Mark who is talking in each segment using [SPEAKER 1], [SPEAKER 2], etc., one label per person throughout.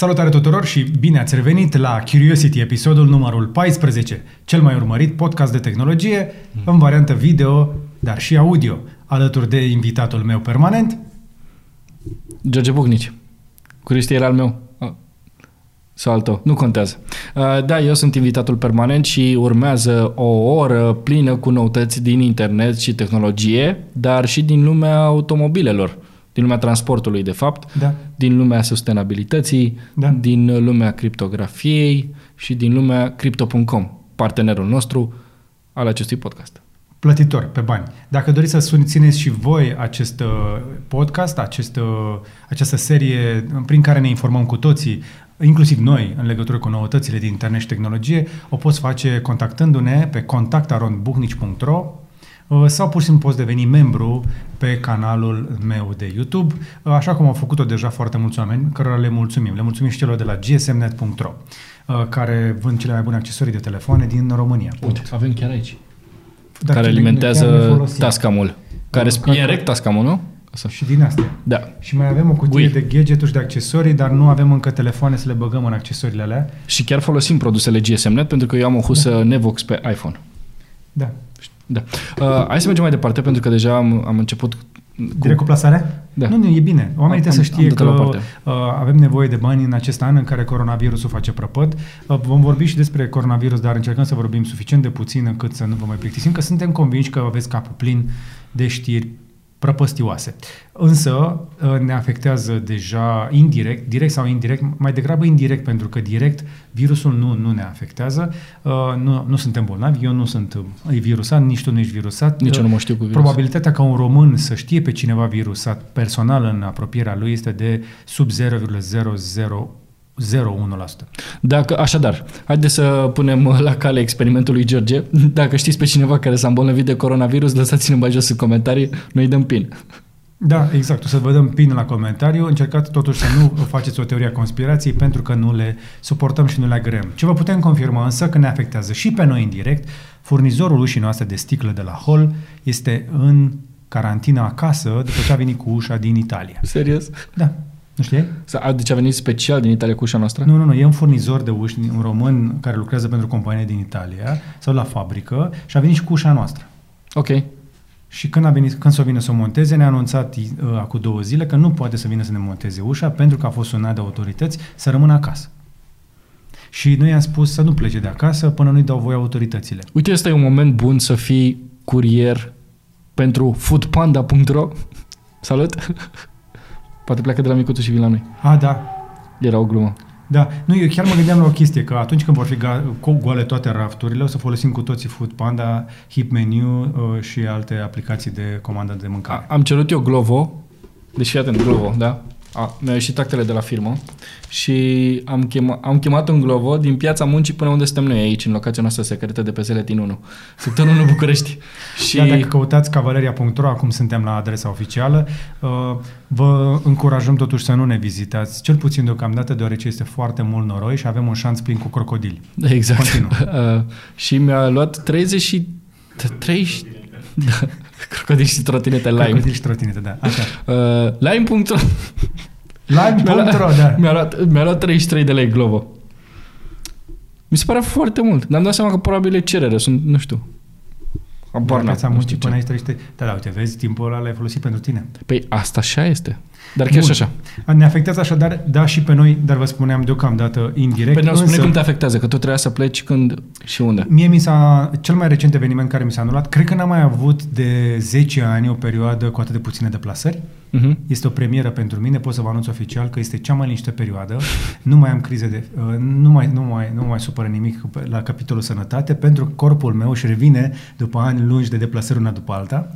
[SPEAKER 1] Salutare tuturor și bine ați revenit la Curiosity, episodul numărul 14, cel mai urmărit podcast de tehnologie în variantă video, dar și audio, alături de invitatul meu permanent.
[SPEAKER 2] George Bucnici. Cristi era al meu. Ah. Sau al tău. Nu contează. Uh, Da, eu sunt invitatul permanent și urmează o oră plină cu noutăți din internet și tehnologie, dar și din lumea automobilelor, din lumea transportului, de fapt,
[SPEAKER 1] Da.
[SPEAKER 2] Din lumea sustenabilității,
[SPEAKER 1] Da.
[SPEAKER 2] din lumea criptografiei și din lumea crypto.com, partenerul nostru al acestui podcast.
[SPEAKER 1] Plătitor, pe bani. Dacă doriți să susțineți și voi acest uh, podcast, acest, uh, această serie prin care ne informăm cu toții, inclusiv noi, în legătură cu noutățile din internet și tehnologie, o poți face contactându-ne pe contactarondbuhnici.ro uh, sau pur și simplu poți deveni membru pe canalul meu de YouTube, uh, așa cum au făcut-o deja foarte mulți oameni, cărora le mulțumim. Le mulțumim și celor de la gsmnet.ro, uh, care vând cele mai bune accesorii de telefoane din România.
[SPEAKER 2] Uite, avem chiar aici.
[SPEAKER 1] Dar
[SPEAKER 2] care
[SPEAKER 1] chiar le- chiar le
[SPEAKER 2] alimentează
[SPEAKER 1] folosim.
[SPEAKER 2] Tascamul. Care
[SPEAKER 1] Uh,
[SPEAKER 2] sp-
[SPEAKER 1] care-
[SPEAKER 2] e rect Tascamul, nu? Asta.
[SPEAKER 1] Și din astea.
[SPEAKER 2] Da.
[SPEAKER 1] Și mai avem o cutie
[SPEAKER 2] Gui.
[SPEAKER 1] de gadgeturi și de accesorii, dar nu avem încă telefoane să le băgăm în accesoriile alea.
[SPEAKER 2] Și chiar folosim produsele GSM-Net pentru că eu am o husă Nevox pe iPhone.
[SPEAKER 1] Da.
[SPEAKER 2] Da. Uh, hai să mergem mai departe pentru că deja am, am început cu...
[SPEAKER 1] Direct cu plasarea?
[SPEAKER 2] Da.
[SPEAKER 1] Nu, nu, e bine. Oamenii
[SPEAKER 2] Am-
[SPEAKER 1] trebuie să
[SPEAKER 2] am-
[SPEAKER 1] știe
[SPEAKER 2] am dat-o la
[SPEAKER 1] că
[SPEAKER 2] parte.
[SPEAKER 1] uh, avem nevoie de bani în acest an în care coronavirusul face prăpăd. Uh, vom vorbi și despre coronavirus, dar încercăm să vorbim suficient de puțin încât să nu vă mai plictisim, că suntem convinși că aveți capul plin de știri prăpăstioase. Însă uh, ne afectează deja indirect, direct sau indirect, mai degrabă indirect, pentru că direct virusul nu, nu ne afectează, uh, nu, nu suntem bolnavi, eu nu sunt uh, virusat, nici tu nu ești virusat.
[SPEAKER 2] Nici eu
[SPEAKER 1] Uh,
[SPEAKER 2] nu mă știu cu virus.
[SPEAKER 1] Probabilitatea ca un român să știe pe cineva virusat personal în apropierea lui este de sub 0,0001%.
[SPEAKER 2] Dacă, așadar, haideți să punem la cale experimentul lui George. Dacă știți pe cineva care s-a îmbolnăvit de coronavirus, lăsați-ne mai jos în comentarii, noi dăm pin.
[SPEAKER 1] Da, exact. O să vă dăm pin la comentariu. Încercați totuși să nu faceți o teorie a conspirației pentru că nu le suportăm și nu le agrem. Ce vă putem confirma însă că ne afectează și pe noi indirect, furnizorul ușii noastre de sticlă de la Hall este în carantină acasă după ce a venit cu ușa din Italia.
[SPEAKER 2] Serios?
[SPEAKER 1] Da. Nu știai?
[SPEAKER 2] Sa- Deci a venit special din Italia cu ușa noastră?
[SPEAKER 1] Nu, nu, nu. E un furnizor de uși, un român care lucrează pentru o companie din Italia sau la fabrică și a venit și cu ușa noastră.
[SPEAKER 2] Ok.
[SPEAKER 1] Și când, a venit, când s-o vină să o monteze, ne-a anunțat uh, acum două zile că nu poate să vină să ne monteze ușa pentru că a fost sunat de autorități să rămână acasă. Și noi i-am spus să nu plece de acasă până nu-i dau voie autoritățile.
[SPEAKER 2] Uite, ăsta e un moment bun să fii curier pentru foodpanda.ro. Salut! Poate pleacă de la micuțul și vin la noi.
[SPEAKER 1] A, da,
[SPEAKER 2] Era o glumă.
[SPEAKER 1] Da, nu, eu chiar mă gândeam la o chestie, că atunci când vor fi ga- co- goale toate rafturile, o să folosim cu toții Food Panda, Hip Menu uh, și alte aplicații de comandă de mâncare.
[SPEAKER 2] A, am cerut eu Glovo, deci fii atent, Glovo, da? A, mi-au ieșit actele de la firmă și am, chema, am chemat un Glovo din piața muncii până unde suntem noi aici, în locația noastră secretă de pe Zeletin 1, sectorul 1 București. și
[SPEAKER 1] Da, dacă căutați cavaleria.ro, acum suntem la adresa oficială, uh, vă încurajăm totuși să nu ne vizitați, cel puțin deocamdată, deoarece este foarte mult noroi și avem un șanț plin cu crocodili.
[SPEAKER 2] Exact.
[SPEAKER 1] Continuă.
[SPEAKER 2] Uh, și mi-a luat 30 și... 30... Da, crocodil și trotinete Lime.
[SPEAKER 1] Crocodili și trotinete, da. Așa.
[SPEAKER 2] Uh, Lime.ro
[SPEAKER 1] Lime.ro, da.
[SPEAKER 2] Mi-a luat, mi-a luat 33 de lei Glovo. Mi se pare foarte mult. Dar am dat seama că probabil e cerere. Sunt, nu știu. Habar
[SPEAKER 1] Dar
[SPEAKER 2] n-am,
[SPEAKER 1] piața
[SPEAKER 2] nu
[SPEAKER 1] muncii
[SPEAKER 2] știu
[SPEAKER 1] până
[SPEAKER 2] ce.
[SPEAKER 1] aici trăiește. Da, da, uite, vezi, timpul ăla l-ai folosit pentru tine.
[SPEAKER 2] Păi asta așa este. Dar chiar
[SPEAKER 1] Bun.
[SPEAKER 2] și așa.
[SPEAKER 1] Ne afectează așadar, da, și pe noi, dar vă spuneam deocamdată indirect.
[SPEAKER 2] Păi ne spune
[SPEAKER 1] însă,
[SPEAKER 2] cum te afectează, că tu trebuia să pleci când și unde.
[SPEAKER 1] Mie mi s-a, cel mai recent eveniment care mi s-a anulat, cred că n-am mai avut de 10 ani o perioadă cu atât de puține deplasări.
[SPEAKER 2] Uh-huh.
[SPEAKER 1] Este o premieră pentru mine, pot să vă anunț oficial că este cea mai liniște perioadă. Nu mai am crize de... uh, Nu mai, nu mai, nu mai supără nimic la capitolul sănătate, pentru că corpul meu își revine după ani lungi de deplasări una după alta.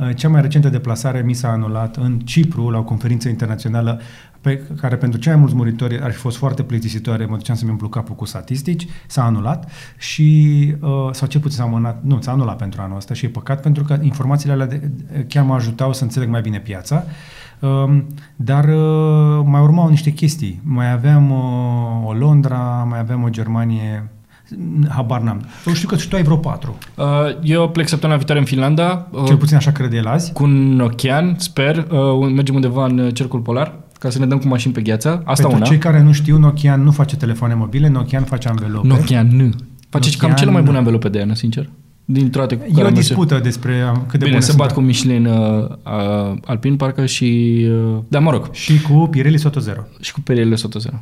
[SPEAKER 1] Uh, Cea mai recentă deplasare mi s-a anulat în Cipru, la o conferință internațională pe care pentru cei mai mulți muritori ar fi fost foarte plictisitoare, mă duceam să-mi umplu capul cu statistici, s-a anulat și, uh, sau cel puțin s-a amânat, nu, s-a anulat pentru anul ăsta și e păcat pentru că informațiile alea de, chiar mă ajutau să înțeleg mai bine piața, um, dar uh, mai urmau niște chestii. Mai aveam uh, o Londra, mai aveam o Germanie, habar n-am. Eu știu că și tu ai vreo patru.
[SPEAKER 2] Uh, eu plec săptămâna viitoare în Finlanda. Uh,
[SPEAKER 1] Cel puțin așa crede el azi.
[SPEAKER 2] cu un ochean, sper. Uh, mergem undeva în uh, cercul polar. ca să ne dăm cu mașini pe gheață. Asta
[SPEAKER 1] Pentru
[SPEAKER 2] una.
[SPEAKER 1] cei care nu știu, Nokia nu face telefoane mobile, Nokia face anvelope.
[SPEAKER 2] Nokia N. Face
[SPEAKER 1] Nokia
[SPEAKER 2] cam cele mai
[SPEAKER 1] N.
[SPEAKER 2] bune anvelope de ea, sincer. Din toate cu
[SPEAKER 1] E
[SPEAKER 2] care
[SPEAKER 1] o
[SPEAKER 2] am văzut.
[SPEAKER 1] dispută despre cât de
[SPEAKER 2] Bine,
[SPEAKER 1] bune
[SPEAKER 2] se
[SPEAKER 1] sunt.
[SPEAKER 2] bat cu Michelin uh, uh, Alpin, parcă și... Uh, da, mă rog.
[SPEAKER 1] Și cu Pirelli Soto Zero.
[SPEAKER 2] Și cu perioadele Soto Zero.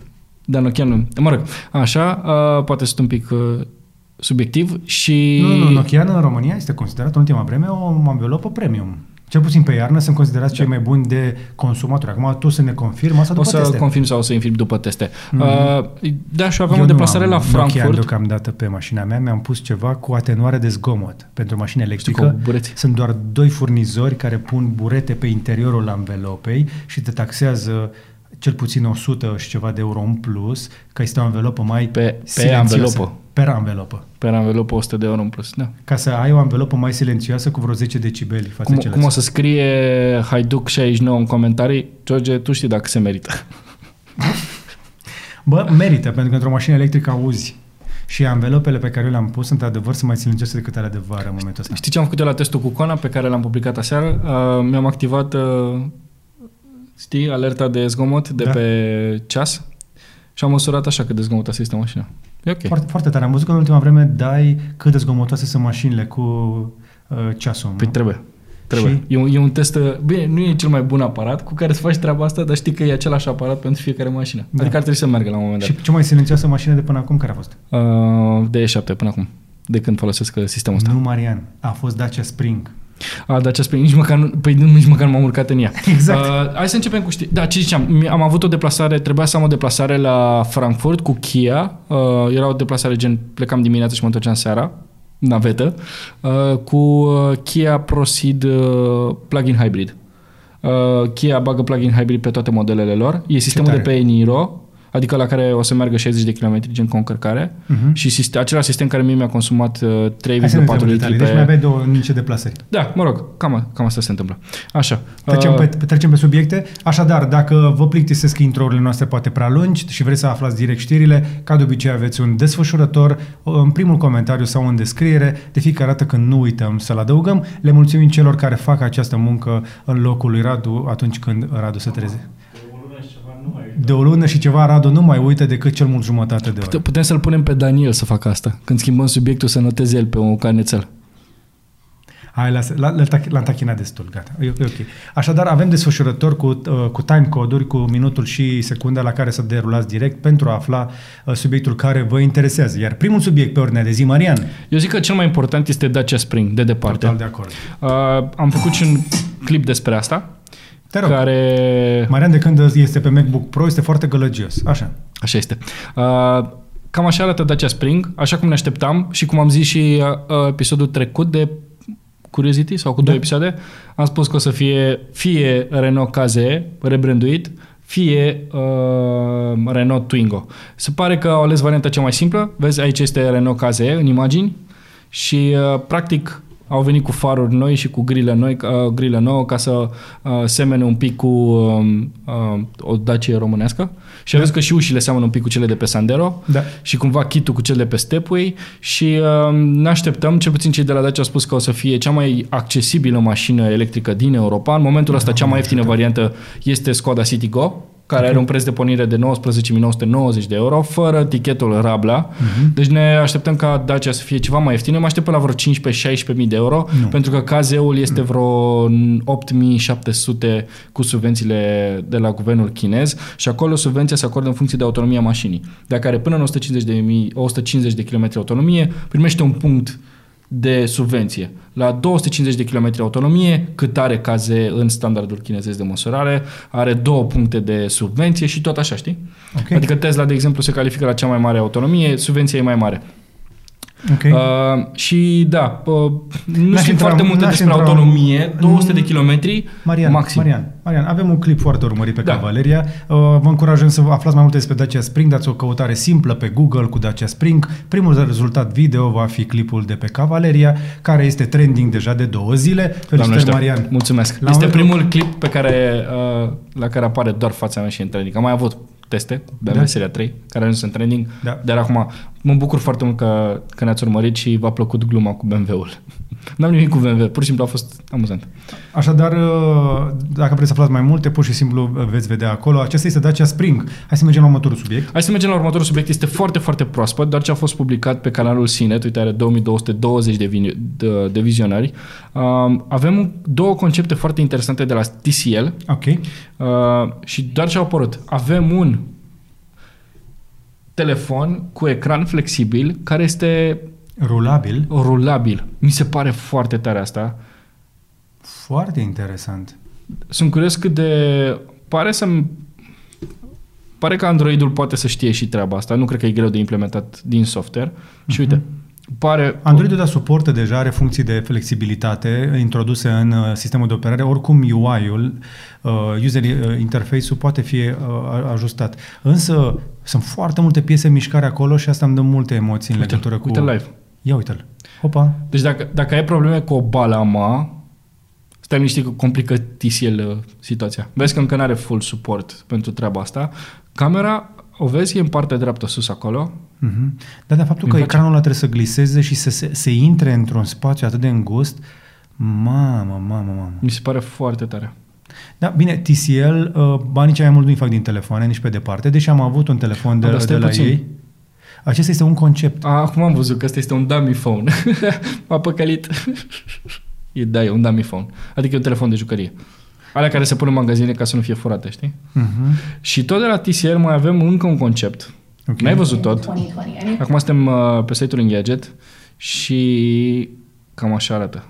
[SPEAKER 2] Dar Nokia nu. Mă rog, așa, uh, poate sunt un pic uh, subiectiv și...
[SPEAKER 1] Nu, nu, Nokia în România este considerat în ultima vreme o anvelopă premium. Cel puțin pe iarnă sunt considerați cei mai buni de consumatori. Acum tu să ne confirmi asta
[SPEAKER 2] O
[SPEAKER 1] după
[SPEAKER 2] să
[SPEAKER 1] teste.
[SPEAKER 2] confirm sau o să infirm după teste.
[SPEAKER 1] Mhm.
[SPEAKER 2] Uh, da, și aveam
[SPEAKER 1] Eu
[SPEAKER 2] o
[SPEAKER 1] nu
[SPEAKER 2] deplasare
[SPEAKER 1] am
[SPEAKER 2] la
[SPEAKER 1] Nokia
[SPEAKER 2] Frankfurt.
[SPEAKER 1] deocamdată pe mașina mea, mi-am pus ceva cu atenuare de zgomot pentru mașină
[SPEAKER 2] cu
[SPEAKER 1] electrică.
[SPEAKER 2] bureți.
[SPEAKER 1] Sunt doar doi furnizori care pun burete pe interiorul anvelopei și te taxează cel puțin 100 și ceva de euro în plus, că este o anvelopă mai
[SPEAKER 2] Pe- pe
[SPEAKER 1] silențioasă.
[SPEAKER 2] anvelopă.
[SPEAKER 1] Per anvelopă.
[SPEAKER 2] Pe anvelopă 100 de euro în plus. Da.
[SPEAKER 1] Ca să ai o anvelopă mai silențioasă cu vreo 10 decibeli față
[SPEAKER 2] Cum,
[SPEAKER 1] de celelalte.
[SPEAKER 2] cum o să scrie Haiduc 69 în comentarii? George, tu știi dacă se merită.
[SPEAKER 1] Bă, merită, pentru că într-o mașină electrică auzi. Și anvelopele pe care eu le-am pus, într-adevăr, sunt mai silențioase decât alea de vară în momentul ăsta.
[SPEAKER 2] Știi ce am făcut eu la testul cu Kona pe care l-am publicat aseară? Uh, mi-am activat, uh, știi, alerta de zgomot de
[SPEAKER 1] Da.
[SPEAKER 2] pe ceas și am măsurat așa cât de zgomotoasă este mașina. E ok.
[SPEAKER 1] Foarte, foarte tare. Am văzut că în ultima vreme dai cât de zgomotoase sunt mașinile cu uh, ceasul.
[SPEAKER 2] Păi
[SPEAKER 1] nu?
[SPEAKER 2] trebuie. Trebuie.
[SPEAKER 1] Și?
[SPEAKER 2] E un, e un test, uh, bine, nu e cel mai bun aparat cu care să faci treaba asta, dar știi că e același aparat pentru fiecare mașină.
[SPEAKER 1] Da.
[SPEAKER 2] Adică ar trebui să meargă la un moment dat.
[SPEAKER 1] Și cea mai silențioasă mașină de până acum care a fost?
[SPEAKER 2] Uh, de E7 până acum, de când folosesc uh, sistemul ăsta.
[SPEAKER 1] Nu, Marian. A fost Dacia Spring.
[SPEAKER 2] A, dar ce spui, nici măcar, nu, păi nu, nici măcar nu m-am urcat în ea.
[SPEAKER 1] Exact.
[SPEAKER 2] Uh, hai să începem cu știri. Da, ce ziceam, mi- am avut o deplasare, trebuia să am o deplasare la Frankfurt cu Kia. Uh, era o deplasare gen, plecam dimineața și mă întorceam seara, navetă, uh, cu uh, Kia Proceed uh, plug-in hybrid. Uh, Kia bagă plug-in hybrid pe toate modelele lor. E sistemul de
[SPEAKER 1] tare.
[SPEAKER 2] pe Niro, adică la care o să meargă 60 de km gen cu o încărcare
[SPEAKER 1] Mhm.
[SPEAKER 2] și sistem, același sistem care mie mi-a consumat uh, 3,4
[SPEAKER 1] Hai să ne intrăm în
[SPEAKER 2] litri
[SPEAKER 1] detalii.
[SPEAKER 2] pe...
[SPEAKER 1] Deci mai aveai două niște deplasări.
[SPEAKER 2] Da, mă rog, cam, cam asta se întâmplă. Așa.
[SPEAKER 1] Trecem,
[SPEAKER 2] Uh,
[SPEAKER 1] pe, trecem pe subiecte. Așadar, dacă vă plictisesc intro-urile noastre poate prea lungi și vreți să aflați direct știrile, ca de obicei aveți un desfășurător în primul comentariu sau în descriere. De fiecare dată când nu uităm să-l adăugăm, le mulțumim celor care fac această muncă în locul lui Radu atunci când Radu se treze. De o lună și ceva Radu nu mai uită decât cel mult jumătate de oră.
[SPEAKER 2] Pute- Putem să-l punem pe Daniel să facă asta. Când schimbăm subiectul, să noteze el pe un carnețel.
[SPEAKER 1] Hai, lasă, l-a, l-a, tac- l-am tachinat destul, gata, e, e ok. Așadar, avem desfășurători cu, uh, cu timecode-uri, cu minutul și secunda la care să derulați direct pentru a afla uh, subiectul care vă interesează. Iar primul subiect pe ordinea de zi, Marian,
[SPEAKER 2] Eu zic că cel mai important este Dacia Spring, de departe.
[SPEAKER 1] total de acord.
[SPEAKER 2] Uh, am făcut și un clip despre asta,
[SPEAKER 1] Te rog,
[SPEAKER 2] care...
[SPEAKER 1] Marian de când este pe MacBook Pro este foarte gălăgios, așa.
[SPEAKER 2] Așa este. Uh, cam așa arată Dacia Spring, așa cum ne așteptam și cum am zis și uh, episodul trecut de Curiosity sau cu două
[SPEAKER 1] Da.
[SPEAKER 2] episoade, am spus că o să fie fie Renault KZE rebranduit, fie uh, Renault Twingo. Se pare că au ales varianta cea mai simplă. Vezi, aici este Renault KZE în imagini și uh, practic au venit cu faruri noi și cu grile noi, uh, grile nouă ca să uh, semene un pic cu uh, uh, o Dacia românească. Și
[SPEAKER 1] Da.
[SPEAKER 2] da. vezi că și ușile seamănă un pic cu cele de pe Sandero
[SPEAKER 1] Da.
[SPEAKER 2] și cumva kitul cu cel de pe Stepway și uh, ne așteptăm, cel puțin cei de la Dacia au spus că o să fie cea mai accesibilă mașină electrică din Europa. În momentul ăsta cea mai ieftină variantă este Skoda Citigo, care
[SPEAKER 1] Ok.
[SPEAKER 2] are un preț de pornire de 19.990 de euro, fără tichetul Rabla.
[SPEAKER 1] Mhm.
[SPEAKER 2] Deci ne așteptăm ca Dacia să fie ceva mai ieftină. Mă aștept pe la vreo 15-16.000 de euro,
[SPEAKER 1] Nu.
[SPEAKER 2] pentru că KZ-ul este vreo 8.700 cu subvențiile de la guvernul chinez și acolo subvenția se acordă în funcție de autonomia mașinii. Dacă are până în 150 de, mii, 150 de km autonomie, primește un punct de subvenție. La 250 de km autonomie, cât are KZ în standardul chinezesc de măsurare, are două puncte de subvenție și tot așa, știi?
[SPEAKER 1] Ok.
[SPEAKER 2] Adică Tesla, de exemplu, se califică la cea mai mare autonomie, subvenția e mai mare.
[SPEAKER 1] Ok.
[SPEAKER 2] Uh, și da, uh, nu
[SPEAKER 1] N-aș
[SPEAKER 2] știm
[SPEAKER 1] intra-
[SPEAKER 2] foarte multe
[SPEAKER 1] n-aș
[SPEAKER 2] despre
[SPEAKER 1] intra-
[SPEAKER 2] autonomie, 200 de kilometri
[SPEAKER 1] Marian,
[SPEAKER 2] maxim.
[SPEAKER 1] Marian, Marian, avem un clip foarte urmărit pe
[SPEAKER 2] Da.
[SPEAKER 1] Cavaleria. Uh, vă încurajăm să aflați mai multe despre Dacia Spring, dați o căutare simplă pe Google cu Dacia Spring. Primul rezultat video va fi clipul de pe Cavaleria, care este trending deja de două zile. Felicitări,
[SPEAKER 2] Doamne,
[SPEAKER 1] Marian.
[SPEAKER 2] Mulțumesc.
[SPEAKER 1] La
[SPEAKER 2] este
[SPEAKER 1] un-
[SPEAKER 2] primul clip pe care, uh, la care apare doar fața mea și în trending. Am mai avut teste de
[SPEAKER 1] Da.
[SPEAKER 2] da. seria 3, care nu sunt trending,
[SPEAKER 1] Da.
[SPEAKER 2] dar acum mă bucur foarte mult că, că ne-ați urmărit și v-a plăcut gluma cu BMW-ul. N-am nimic cu BMW, pur și simplu a fost amuzant.
[SPEAKER 1] Așadar, uh, dacă vreți să aflați mai multe, pur și simplu veți vedea acolo. Acesta este Dacia Spring. Hai să mergem la următorul subiect.
[SPEAKER 2] Hai să mergem la următorul subiect. Este foarte, foarte proaspăt, doar ce a fost publicat pe canalul Sinet. Uite, are 2220 de, vi- de, de vizionari. Um, avem două concepte foarte interesante de la TCL
[SPEAKER 1] Ok.
[SPEAKER 2] uh, și doar ce au apărut. Avem un telefon cu ecran flexibil care este
[SPEAKER 1] Rulabil.
[SPEAKER 2] rulabil. Mi se pare foarte tare asta.
[SPEAKER 1] Foarte interesant.
[SPEAKER 2] Sunt curios cât de... Pare să Pare că Androidul poate să știe și treaba asta. Nu cred că e greu de implementat din software. Uh-huh. Și uite, pare...
[SPEAKER 1] Androidul da suportă deja, are funcții de flexibilitate introduse în uh, sistemul de operare. Oricum UI-ul, uh, user uh, interface-ul poate fi uh, ajustat. Însă sunt foarte multe piese în mișcare acolo și asta îmi dă multe emoții în
[SPEAKER 2] Uite,
[SPEAKER 1] legătură cu...
[SPEAKER 2] uite live.
[SPEAKER 1] Ia uite-l. Hopa.
[SPEAKER 2] Deci dacă, dacă ai probleme cu o balama, stai liniștit că complică TCL uh, situația. Vezi că încă nu are full support pentru treaba asta. Camera, o vezi, e în partea dreaptă sus acolo.
[SPEAKER 1] Mm-hmm. Da, dar faptul
[SPEAKER 2] Îmi
[SPEAKER 1] că
[SPEAKER 2] place.
[SPEAKER 1] ecranul ăla trebuie să gliseze și să se, se intre într-un spațiu atât de îngust, mamă, mamă, mamă.
[SPEAKER 2] Mi se pare foarte tare.
[SPEAKER 1] Da, bine, TCL, uh, banii cei mai mult nu-i fac din telefoane, nici pe departe, deși am avut un telefon de,
[SPEAKER 2] Ah, dar
[SPEAKER 1] de
[SPEAKER 2] stai
[SPEAKER 1] la
[SPEAKER 2] puțin.
[SPEAKER 1] ei. Acesta este un concept.
[SPEAKER 2] A, acum am văzut că ăsta este un dummy phone. M-a păcălit. e, da, e un dummy phone. Adică e un telefon de jucărie. Alea care se pun în magazine ca să nu fie furate, știi?
[SPEAKER 1] Uh-huh.
[SPEAKER 2] Și tot de la TCL mai avem încă un concept.
[SPEAKER 1] Ok.
[SPEAKER 2] N-ai văzut tot.
[SPEAKER 3] 2020. Any
[SPEAKER 2] Acum suntem uh, pe site-ul Engadget și cam așa arată.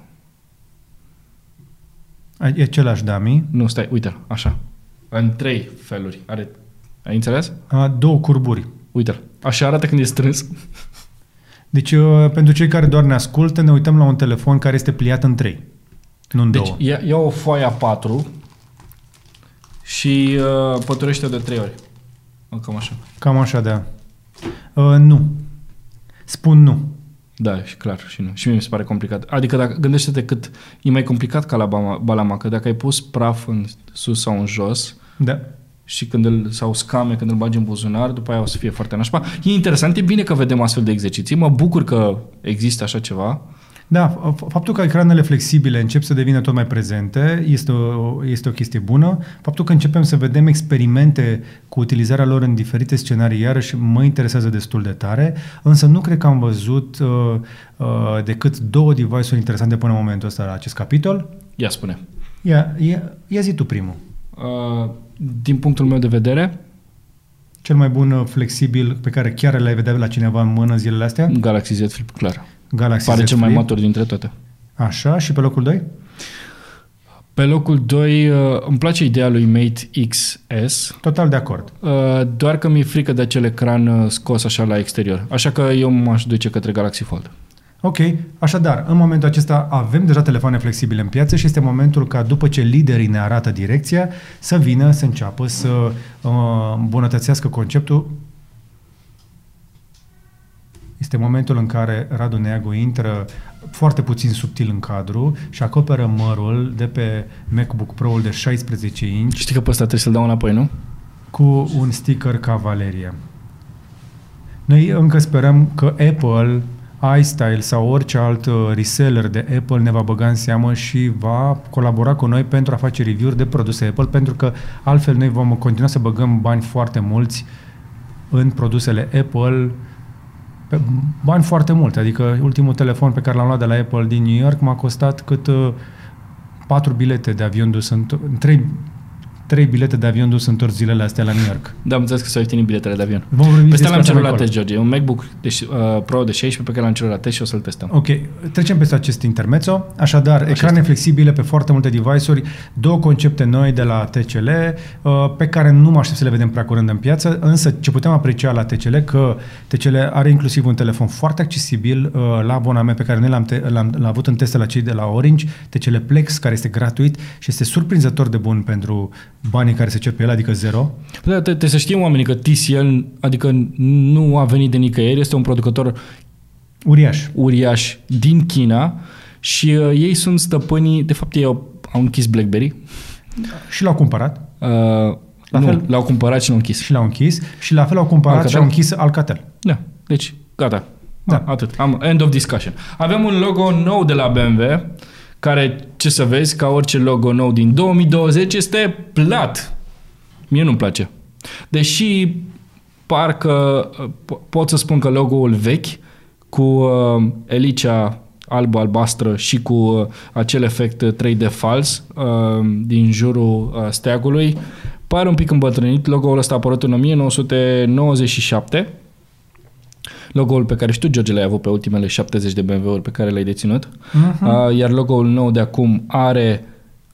[SPEAKER 1] E același dummy,
[SPEAKER 2] Nu, stai, uite așa. În trei feluri. Are... Ai înțeles?
[SPEAKER 1] a, două curburi.
[SPEAKER 2] Uite-l. Așa arată când e strâns.
[SPEAKER 1] Deci, uh, pentru cei care doar ne ascultă, ne uităm la un telefon care este pliat în trei, nu în
[SPEAKER 2] Deci
[SPEAKER 1] două.
[SPEAKER 2] ia, ia o foaie a patru și uh, păturește de trei ori. Cam așa.
[SPEAKER 1] Cam așa, da. Uh, nu. Spun nu.
[SPEAKER 2] Da, și clar, și nu. Și mie mi se pare complicat. Adică dacă gândește-te cât e mai complicat ca la Bama- Balama, că dacă ai pus praf în sus sau în jos
[SPEAKER 1] Da.
[SPEAKER 2] Și când îl, sau scame când îl bagi în buzunar, după aia o să fie foarte nașpa. E interesant, e bine că vedem astfel de exerciții. Mă bucur că există așa ceva.
[SPEAKER 1] Da, f- faptul că ecranele flexibile încep să devină tot mai prezente este o, este o chestie bună. Faptul că începem să vedem experimente cu utilizarea lor în diferite scenarii, iarăși mă interesează destul de tare, însă nu cred că am văzut uh, uh, decât două device-uri interesante până în momentul ăsta la acest capitol.
[SPEAKER 2] Ia spune.
[SPEAKER 1] Ia, ia, ia zi tu primul.
[SPEAKER 2] Uh, din punctul meu de vedere,
[SPEAKER 1] Cel mai bun uh, flexibil pe care chiar l-ai vedea la cineva în mână zilele astea?
[SPEAKER 2] Galaxy Z Flip, clar.
[SPEAKER 1] Galaxy
[SPEAKER 2] Pare
[SPEAKER 1] Z
[SPEAKER 2] cel mai
[SPEAKER 1] Flip.
[SPEAKER 2] matur dintre toate.
[SPEAKER 1] Așa, și pe locul 2?
[SPEAKER 2] Pe locul 2, uh, îmi place ideea lui Mate XS,
[SPEAKER 1] Total de acord.
[SPEAKER 2] uh, doar că mi-e frică de acel ecran uh, scos așa la exterior. Așa că eu m-aș duce către Galaxy Fold.
[SPEAKER 1] Ok, așadar, în momentul acesta avem deja telefoane flexibile în piață și este momentul ca după ce liderii ne arată direcția, să vină, să înceapă să uh, îmbunătățească conceptul. Este momentul în care Radu Neagu intră foarte puțin subtil în cadru și acoperă mărul de pe MacBook Pro-ul de 16 inch
[SPEAKER 2] Știi că pe ăsta trebuie să-l dau înapoi, nu?
[SPEAKER 1] cu un sticker Cavaleria. Noi încă sperăm că Apple, iStyle sau orice alt uh, reseller de Apple ne va băga în seamă și va colabora cu noi pentru a face review-uri de produse Apple, pentru că altfel noi vom continua să băgăm bani foarte mulți în produsele Apple, pe bani foarte mulți. Adică ultimul telefon pe care l-am luat de la Apple din New York m-a costat cât uh, patru bilete de avion dus în, trei, trei bilete de avion dus întors zilele astea la New York.
[SPEAKER 2] Da, am înțeles că s-au ieftinit biletele de avion.
[SPEAKER 1] Vom vorbi
[SPEAKER 2] Pe
[SPEAKER 1] despre
[SPEAKER 2] ăsta l-am
[SPEAKER 1] asta
[SPEAKER 2] cerut
[SPEAKER 1] mai
[SPEAKER 2] la
[SPEAKER 1] încolo.
[SPEAKER 2] test, George. E un MacBook de, uh, Pro de 16 pe care l-am cerut la test și o să-l testăm.
[SPEAKER 1] Ok, trecem peste acest intermezzo. Așadar, Așa ecrane flexibile pe foarte multe device-uri, două concepte noi de la TCL, uh, pe care nu mă aștept să le vedem prea curând în piață, însă ce putem aprecia la TCL, că TCL are inclusiv un telefon foarte accesibil uh, la abonament pe care noi l-am, te- l-am, l-am avut în teste la cei de la Orange, TCL Plex, care este gratuit și este surprinzător de bun pentru banii care se cer pe el, adică zero.
[SPEAKER 2] Da, te- trebuie să știm oamenii că TCL, adică nu a venit de nicăieri, este un producător
[SPEAKER 1] Uriaș.
[SPEAKER 2] uriaș din China și uh, ei sunt stăpânii, de fapt ei au, au închis BlackBerry.
[SPEAKER 1] Și l-au cumpărat
[SPEAKER 2] Uh,
[SPEAKER 1] La
[SPEAKER 2] nu,
[SPEAKER 1] fel-
[SPEAKER 2] l-au cumpărat și l-au închis.
[SPEAKER 1] și l-au închis și la fel au cumpărat
[SPEAKER 2] Alcatel?
[SPEAKER 1] și au închis Alcatel.
[SPEAKER 2] Da, deci gata.
[SPEAKER 1] Da.
[SPEAKER 2] Da. Atât. Am end of discussion. Avem un logo nou de la BMW, care, ce să vezi, ca orice logo nou din 2020, este plat. Mie nu-mi place. Deși parcă po- pot să spun că logo-ul vechi cu uh, elicea albă-albastră și cu uh, acel efect 3D fals uh, din jurul uh, steagului pare un pic îmbătrânit. Logo-ul ăsta a apărut în 1997 logo-ul pe care și tu, George, l-ai avut pe ultimele 70 de BMW-uri pe care le-ai deținut.
[SPEAKER 1] Mhm.
[SPEAKER 2] Uh, iar logo-ul nou de acum are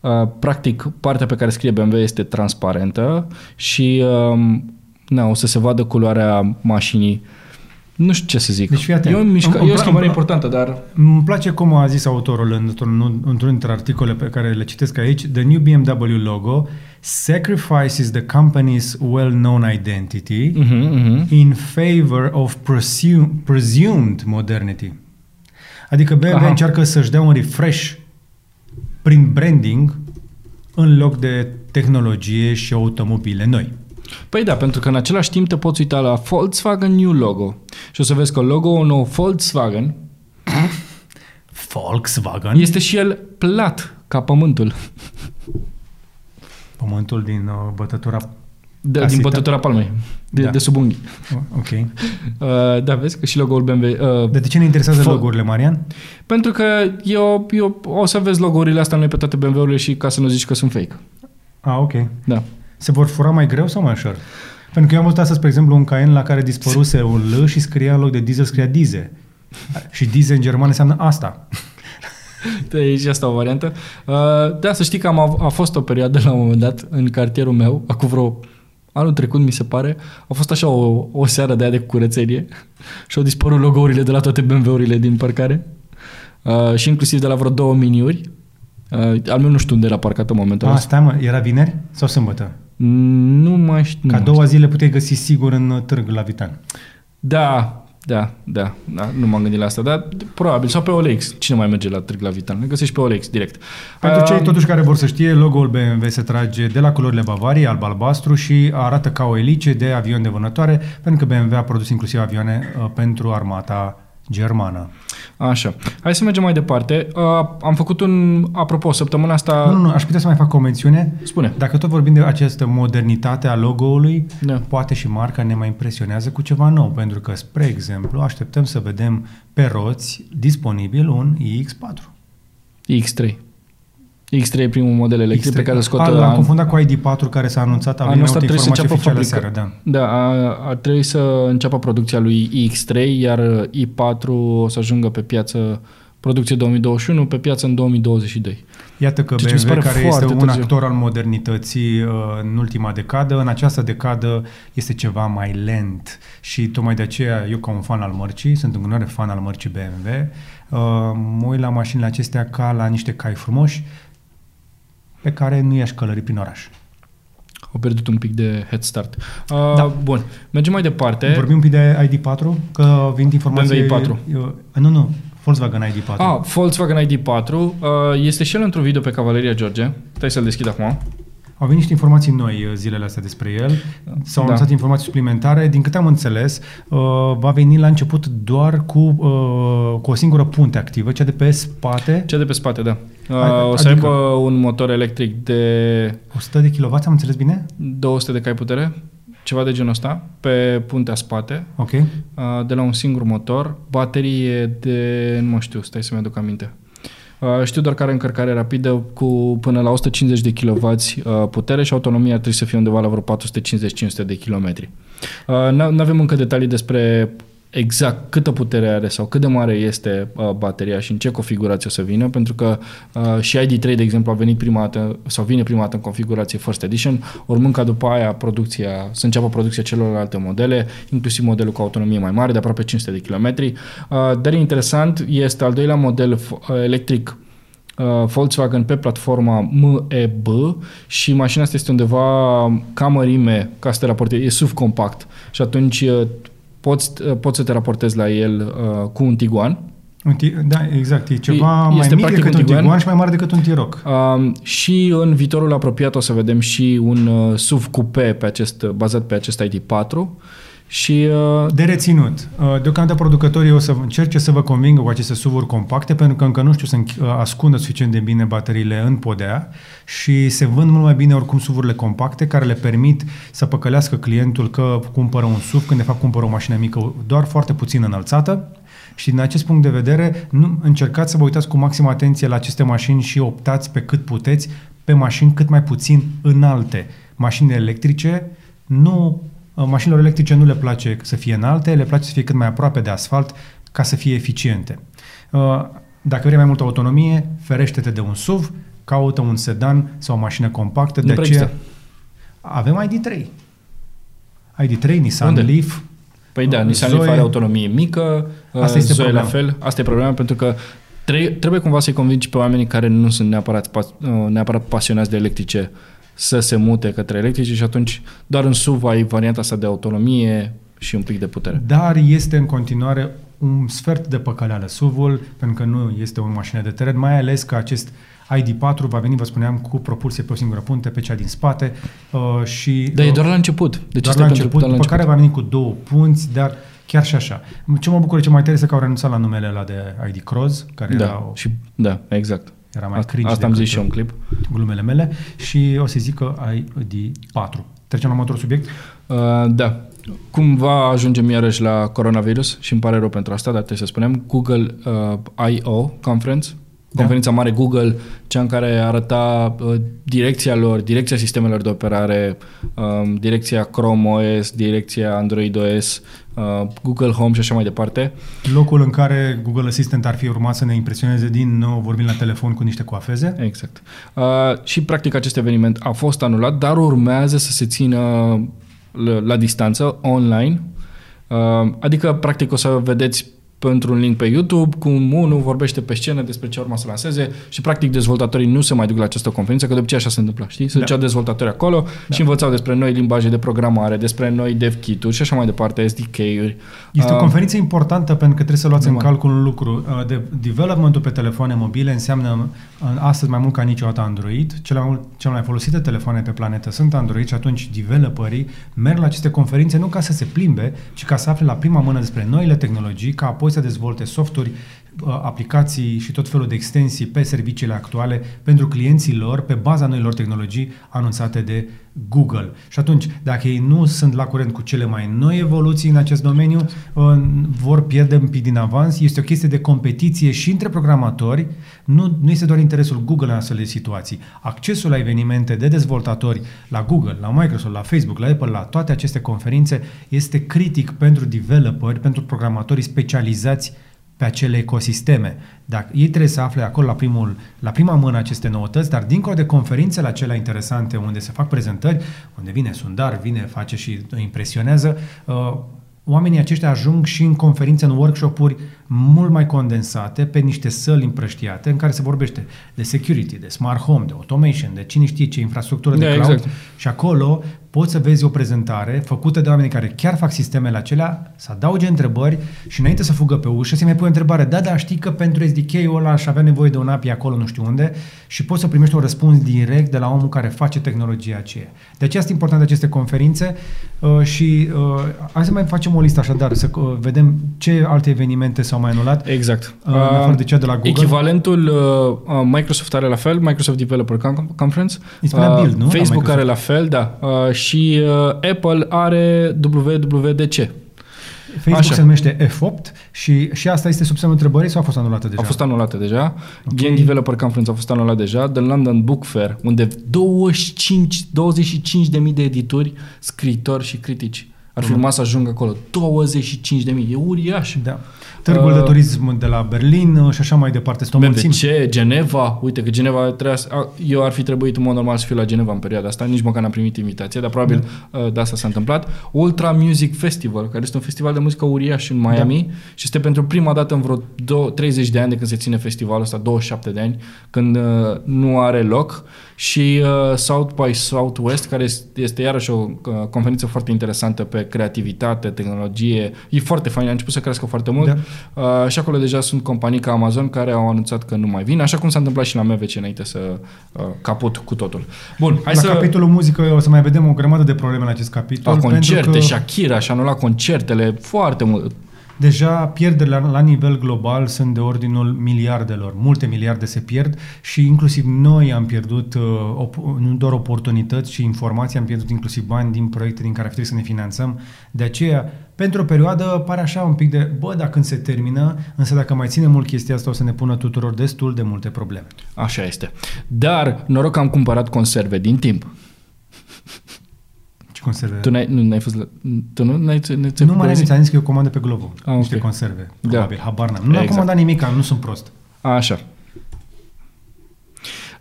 [SPEAKER 2] uh, practic partea pe care scrie BMW este transparentă și um, na, o să se vadă culoarea mașinii. Nu știu ce să zic.
[SPEAKER 1] Deci fii atent.
[SPEAKER 2] E o, mișca,
[SPEAKER 1] Îmi- îmi
[SPEAKER 2] e o
[SPEAKER 1] pla-
[SPEAKER 2] schimbare
[SPEAKER 1] îmi pla-
[SPEAKER 2] importantă, dar
[SPEAKER 1] Îmi place cum a zis autorul într-un, într-un dintre articole pe care le citesc aici. The new BMW logo sacrifices the company's well-known identity
[SPEAKER 2] uh-huh, uh-huh.
[SPEAKER 1] in favor of presume, presumed modernity. Adică BMW
[SPEAKER 2] Aha.
[SPEAKER 1] încearcă să-și dea un refresh prin branding în loc de tehnologie și automobile noi.
[SPEAKER 2] Păi da, pentru că în același timp te poți uita la Volkswagen New Logo și o să vezi că logo-ul nou Volkswagen
[SPEAKER 1] Volkswagen,
[SPEAKER 2] este și el plat ca pământul
[SPEAKER 1] pământul din uh, bătătura...
[SPEAKER 2] de, din
[SPEAKER 1] Casita.
[SPEAKER 2] bătătura palmei, de,
[SPEAKER 1] Da.
[SPEAKER 2] de sub unghii.
[SPEAKER 1] Oh, ok.
[SPEAKER 2] Uh, da, vezi că și logo-ul BMW... Uh,
[SPEAKER 1] De, de ce ne interesează
[SPEAKER 2] Fol-
[SPEAKER 1] logo-urile, Marian?
[SPEAKER 2] Pentru că eu, eu o să vezi logo-urile astea noi pe toate BMW-urile și ca să nu zici că sunt fake.
[SPEAKER 1] Ah, ok.
[SPEAKER 2] Da.
[SPEAKER 1] Se vor fura mai greu sau mai ușor? Pentru că eu am văzut astăzi, spre exemplu, un Cayenne la care dispăruse un L și scria în loc de diesel, scria dize. Și dize în germană înseamnă asta.
[SPEAKER 2] Da, e și asta o variantă. Uh, da, să știi că am, av- a fost o perioadă la un moment dat în cartierul meu, acum vreo anul trecut, mi se pare, a fost așa o, o seară de aia de curățenie și au dispărut logourile de la toate BMW-urile din parcare uh, și inclusiv de la vreo două miniuri. Uh, al meu nu știu unde era parcat în momentul
[SPEAKER 1] Ah,
[SPEAKER 2] ăsta.
[SPEAKER 1] stai mă, era vineri sau sâmbătă?
[SPEAKER 2] Nu mai știu.
[SPEAKER 1] Ca
[SPEAKER 2] nu mai
[SPEAKER 1] două zile puteai găsi sigur în uh, târg la Vitan.
[SPEAKER 2] Da, da, da, da, nu m-am gândit la asta, dar probabil, sau pe OLX. Cine mai merge la Târg la Vital? Le găsești pe OLX direct.
[SPEAKER 1] Pentru
[SPEAKER 2] Ah,
[SPEAKER 1] cei totuși care vor să știe, logo-ul BMW se trage de la culorile Bavariei, alb-albastru și arată ca o elice de avion de vânătoare, pentru că BMW a produs inclusiv avioane uh, pentru armata germană.
[SPEAKER 2] Așa. Hai să mergem mai departe. Uh, am făcut un, apropo, săptămâna asta...
[SPEAKER 1] Nu, nu, nu, aș putea să mai fac o mențiune.
[SPEAKER 2] Spune.
[SPEAKER 1] Dacă tot vorbim de această modernitate a logo-ului,
[SPEAKER 2] Da.
[SPEAKER 1] poate și marca ne mai impresionează cu ceva nou, pentru că, spre exemplu, așteptăm să vedem pe roți disponibil un iX4.
[SPEAKER 2] X3. X3 e primul model electric
[SPEAKER 1] X3.
[SPEAKER 2] pe care îl scot...
[SPEAKER 1] A, l-am
[SPEAKER 2] an-
[SPEAKER 1] confundat cu ID4 care s-a anunțat, a
[SPEAKER 2] Anul
[SPEAKER 1] venit
[SPEAKER 2] ăsta
[SPEAKER 1] o
[SPEAKER 2] trebuie să
[SPEAKER 1] informație
[SPEAKER 2] înceapă
[SPEAKER 1] oficială
[SPEAKER 2] fabrica.
[SPEAKER 1] seară, da.
[SPEAKER 2] Da, a, a trebui să înceapă producția lui X3, iar i4 o să ajungă pe piață producție 2021, pe piață în 2022.
[SPEAKER 1] Iată că
[SPEAKER 2] Deci mi se
[SPEAKER 1] BMW,
[SPEAKER 2] pare
[SPEAKER 1] care este
[SPEAKER 2] foarte
[SPEAKER 1] un
[SPEAKER 2] târziu.
[SPEAKER 1] actor al modernității uh, în ultima decadă, în această decadă este ceva mai lent și tocmai de aceea eu ca un fan al mărcii, sunt în continuare fan al mărcii BMW, uh, mă uit la mașinile acestea ca la niște cai frumoși pe care nu i-aș călări prin oraș.
[SPEAKER 2] Au pierdut un pic de head start. Uh,
[SPEAKER 1] Da.
[SPEAKER 2] Bun, mergem mai departe.
[SPEAKER 1] Vorbim un pic de ID4, că vin informații...
[SPEAKER 2] BMW i4.
[SPEAKER 1] Uh, nu, nu, Volkswagen ID4.
[SPEAKER 2] Ah, Volkswagen ID4 uh, este și el într-un video pe Cavaleria George. Stai să-l deschid acum.
[SPEAKER 1] Au venit niște informații noi uh, zilele astea despre el, s-au
[SPEAKER 2] Da.
[SPEAKER 1] anunțat informații suplimentare. Din câte am înțeles, uh, va veni la început doar cu, uh, cu o singură punte activă, cea de pe spate,
[SPEAKER 2] Cea de pe spate, da. Uh,
[SPEAKER 1] Adică-
[SPEAKER 2] o să
[SPEAKER 1] adică-
[SPEAKER 2] aibă un motor electric de
[SPEAKER 1] 100 de kW, am înțeles bine?
[SPEAKER 2] 200 de cai putere, ceva de genul ăsta, pe puntea spate,
[SPEAKER 1] Ok.
[SPEAKER 2] uh, de la un singur motor, baterie de, nu mă știu, stai să-mi aduc aminte. Uh, știu doar că are încărcare rapidă cu până la 150 de kW uh, putere și autonomia trebuie să fie undeva la vreo 450-500 de km. Nu avem încă detalii despre exact câtă putere are sau cât de mare este uh, bateria și în ce configurație o să vină, pentru că uh, și ID3, de exemplu, a venit prima dată sau vine prima dată în configurație First Edition, urmând ca după aia producția, să înceapă producția celorlalte modele, inclusiv modelul cu autonomie mai mare, de aproape 500 de km. Uh, dar interesant este al doilea model f- uh, electric uh, Volkswagen pe platforma MEB și mașina asta este undeva ca mărime, ca să te raportezi, e SUV compact și atunci uh, poți, uh, poți să te raportezi la el uh, cu un Tiguan.
[SPEAKER 1] Un ti- da, exact. E ceva
[SPEAKER 2] E-
[SPEAKER 1] mai
[SPEAKER 2] este
[SPEAKER 1] mic
[SPEAKER 2] practic
[SPEAKER 1] decât
[SPEAKER 2] un
[SPEAKER 1] un
[SPEAKER 2] Tiguan.
[SPEAKER 1] Tiguan și mai mare decât un T-Roc.
[SPEAKER 2] Uh, și în viitorul apropiat o să vedem și un uh, SUV coupe pe acest, bazat pe acest ID4 Și uh,
[SPEAKER 1] De reținut. Uh, Deocamdată producătorii o să încerce să vă convingă cu aceste SUV-uri compacte, pentru că încă nu știu să înch- uh, ascundă suficient de bine bateriile în podea și se vând mult mai bine oricum SUV-urile compacte care le permit să păcălească clientul că cumpără un SUV când de fapt cumpără o mașină mică doar foarte puțin înălțată și din acest punct de vedere nu, încercați să vă uitați cu maximă atenție la aceste mașini și optați pe cât puteți pe mașini cât mai puțin înalte. Mașinile electrice nu Uh, Mașinilor electrice nu le place să fie înalte, le place să fie cât mai aproape de asfalt ca să fie eficiente. Uh, Dacă vrei mai multă autonomie, ferește-te de un SUV, caută un sedan sau o mașină compactă.
[SPEAKER 2] Nu
[SPEAKER 1] de
[SPEAKER 2] prea
[SPEAKER 1] aceea
[SPEAKER 2] există.
[SPEAKER 1] avem ID3. ID3, Nissan
[SPEAKER 2] Unde?
[SPEAKER 1] Leaf.
[SPEAKER 2] Păi da,
[SPEAKER 1] Uh,
[SPEAKER 2] Nissan
[SPEAKER 1] Zoe-
[SPEAKER 2] Leaf are autonomie mică,
[SPEAKER 1] Asta
[SPEAKER 2] Asta
[SPEAKER 1] este
[SPEAKER 2] Zoe la
[SPEAKER 1] problema.
[SPEAKER 2] fel. Asta e problema pentru că tre- trebuie cumva să-i convingi pe oamenii care nu sunt neapărat, pas- uh, neapărat pasionați de electrice să se mute către electrice și atunci doar în SUV ai varianta asta de autonomie și un pic de putere.
[SPEAKER 1] Dar este în continuare un sfert de păcăleală SUV-ul, pentru că nu este o mașină de teren, mai ales că acest ID4 va veni, vă spuneam, cu propulsie pe o singură punte, pe cea din spate uh, și...
[SPEAKER 2] Dar e
[SPEAKER 1] uh,
[SPEAKER 2] doar la început. Deci
[SPEAKER 1] doar
[SPEAKER 2] asta
[SPEAKER 1] la
[SPEAKER 2] e pentru
[SPEAKER 1] început,
[SPEAKER 2] doar la
[SPEAKER 1] după care
[SPEAKER 2] început.
[SPEAKER 1] va veni cu două punți, dar chiar și așa. Ce mă bucur ce mai tare este că au renunțat la numele ăla de ID Cross, care era,
[SPEAKER 2] Da,
[SPEAKER 1] o,
[SPEAKER 2] și, da, exact.
[SPEAKER 1] Era mai
[SPEAKER 2] Asta,
[SPEAKER 1] cringe
[SPEAKER 2] asta am
[SPEAKER 1] decât
[SPEAKER 2] zis și eu în clip.
[SPEAKER 1] glumele mele și o să zic că ID4. Trecem la următorul subiect?
[SPEAKER 2] Uh, da. Cumva ajungem iarăși la coronavirus și îmi pare rău pentru asta, dar trebuie să spunem Google uh, I.O. Conference,
[SPEAKER 1] Da.
[SPEAKER 2] conferința mare Google, cea în care arăta uh, direcția lor, direcția sistemelor de operare, um, direcția Chrome OS, direcția Android OS, uh, Google Home și așa mai departe.
[SPEAKER 1] Locul în care Google Assistant ar fi urmat să ne impresioneze din nou vorbind la telefon cu niște coafeze.
[SPEAKER 2] Exact. Uh, și practic acest eveniment a fost anulat, dar urmează să se țină la, la distanță, online. Uh, adică practic o să vedeți pentru un link pe YouTube, cum unul vorbește pe scenă despre ce urma să lanseze și practic dezvoltatorii nu se mai duc la această conferință, că de obicei așa se întâmpla, știi? Se
[SPEAKER 1] Da.
[SPEAKER 2] duceau dezvoltatori acolo
[SPEAKER 1] Da.
[SPEAKER 2] și învățau despre noi limbaje de programare, despre noi dev kit-uri și așa mai departe, SDK-uri.
[SPEAKER 1] Este o
[SPEAKER 2] Uh,
[SPEAKER 1] conferință importantă pentru că trebuie să luați în
[SPEAKER 2] Normal.
[SPEAKER 1] calcul un lucru. Uh, De developmentul pe telefoane mobile înseamnă uh, astăzi mai mult ca niciodată Android. Cele mai, mult, cele mai folosite telefoane pe planetă sunt Android și atunci developerii merg la aceste conferințe nu ca să se plimbe, ci ca să afle la prima mână despre noile tehnologii, ca apoi să dezvolte softuri, uh, aplicații și tot felul de extensii pe serviciile actuale pentru clienții lor pe baza noilor tehnologii anunțate de Google. Și atunci, dacă ei nu sunt la curent cu cele mai noi evoluții în acest domeniu, uh, vor pierde un pic din avans. Este o chestie de competiție și între programatori. Nu, nu este doar interesul Google în astfel de situații. Accesul la evenimente de dezvoltatori la Google, la Microsoft, la Facebook, la Apple, la toate aceste conferințe este critic pentru developeri, pentru programatorii specializați pe acele ecosisteme. Dacă ei trebuie să afle acolo la, primul, la prima mână aceste noutăți, dar dincolo de conferințele acelea interesante unde se fac prezentări, unde vine Sundar, vine, face și impresionează, uh, oamenii aceștia ajung și în conferințe, în workshop-uri mult mai condensate, pe niște săli împrăștiate, în care se vorbește de security, de smart home, de automation, de cine știe ce infrastructură de
[SPEAKER 2] Da,
[SPEAKER 1] cloud.
[SPEAKER 2] exact.
[SPEAKER 1] Și acolo poți să vezi o prezentare făcută de oameni care chiar fac sistemele acelea, să adauge întrebări și înainte să fugă pe ușă, să mai pui o întrebare. Da, da, știi că pentru SDK-ul ăla aș avea nevoie de un API acolo, nu știu unde, și poți să primești un răspuns direct de la omul care face tehnologia aceea. De aceea sunt importante aceste conferințe uh, și uh, hai să mai facem o listă așadar, să uh, vedem ce alte evenimente s-au mai anulat.
[SPEAKER 2] Exact.
[SPEAKER 1] Uh, în afară de cea de la Google?
[SPEAKER 2] Echivalentul uh, uh, Microsoft are la fel, Microsoft Developer Con- Conference.
[SPEAKER 1] Îi spunea
[SPEAKER 2] Uh,
[SPEAKER 1] Build, nu? La
[SPEAKER 2] Facebook
[SPEAKER 1] Microsoft.
[SPEAKER 2] are la fel, da. Uh, și uh, Apple are WWDC.
[SPEAKER 1] Facebook
[SPEAKER 2] Așa.
[SPEAKER 1] se numește F8 și, și asta este sub semnul întrebării sau a fost anulată deja?
[SPEAKER 2] A fost anulată deja.
[SPEAKER 1] Ok.
[SPEAKER 2] Game Developer Conference a fost anulat deja. The London Book Fair, unde 25, 25 de mii de edituri, scriitori și critici ar fi
[SPEAKER 1] Mhm.
[SPEAKER 2] urmat să ajungă acolo. 25 de mii. E uriaș.
[SPEAKER 1] Da. Târgul
[SPEAKER 2] Uh,
[SPEAKER 1] de turism de la Berlin uh, și așa mai departe. Este o mulțime.
[SPEAKER 2] BVC, Geneva, uite că Geneva trebuia să, a, eu ar fi trebuit în mod normal să fiu la Geneva în perioada asta, nici măcar n-am primit invitație, dar probabil da. de asta s-a întâmplat. Ultra Music Festival, care este un festival de muzică uriaș în Miami
[SPEAKER 1] Da.
[SPEAKER 2] și este pentru prima dată în vreo dou- 30 de ani de când se ține festivalul ăsta, 27 de ani, când uh, nu are loc și uh, South by Southwest, care este, este iarăși o uh, conferință foarte interesantă pe pe creativitate, tehnologie. E foarte fain, a început să crească foarte mult.
[SPEAKER 1] Da.
[SPEAKER 2] Uh, și acolo deja sunt companii ca Amazon care au anunțat că nu mai vin, așa cum s-a întâmplat și la MVC înainte să uh, caput cu totul. Bun, hai
[SPEAKER 1] la
[SPEAKER 2] să...
[SPEAKER 1] capitolul muzică o să mai vedem o grămadă de probleme la acest capitol.
[SPEAKER 2] La concerte,
[SPEAKER 1] pentru că
[SPEAKER 2] Shakira și-a anulat concertele, foarte mult.
[SPEAKER 1] Deja pierderile la, la nivel global sunt de ordinul miliardelor. Multe miliarde se pierd și inclusiv noi am pierdut uh, op- nu doar oportunități, ci informații, am pierdut inclusiv bani din proiecte din care ar fi trebuit să ne finanțăm. De aceea, pentru o perioadă, pare așa un pic de, bă, dacă când se termină, însă dacă mai ține mult chestia asta, o să ne pună tuturor destul de multe probleme.
[SPEAKER 2] Așa este. Dar noroc că am cumpărat conserve din timp.
[SPEAKER 1] Ce conserve?
[SPEAKER 2] Tu n-ai, nu, n-ai fost la, tu nu, n-ai, n-ai,
[SPEAKER 1] nu mai ți-am zis că eu comandă pe Glovo.
[SPEAKER 2] Ah,
[SPEAKER 1] niște
[SPEAKER 2] ok.
[SPEAKER 1] conserve,
[SPEAKER 2] Da.
[SPEAKER 1] probabil, habar n-am. Nu am
[SPEAKER 2] Exact.
[SPEAKER 1] comandat nimic, nu sunt prost.
[SPEAKER 2] Așa.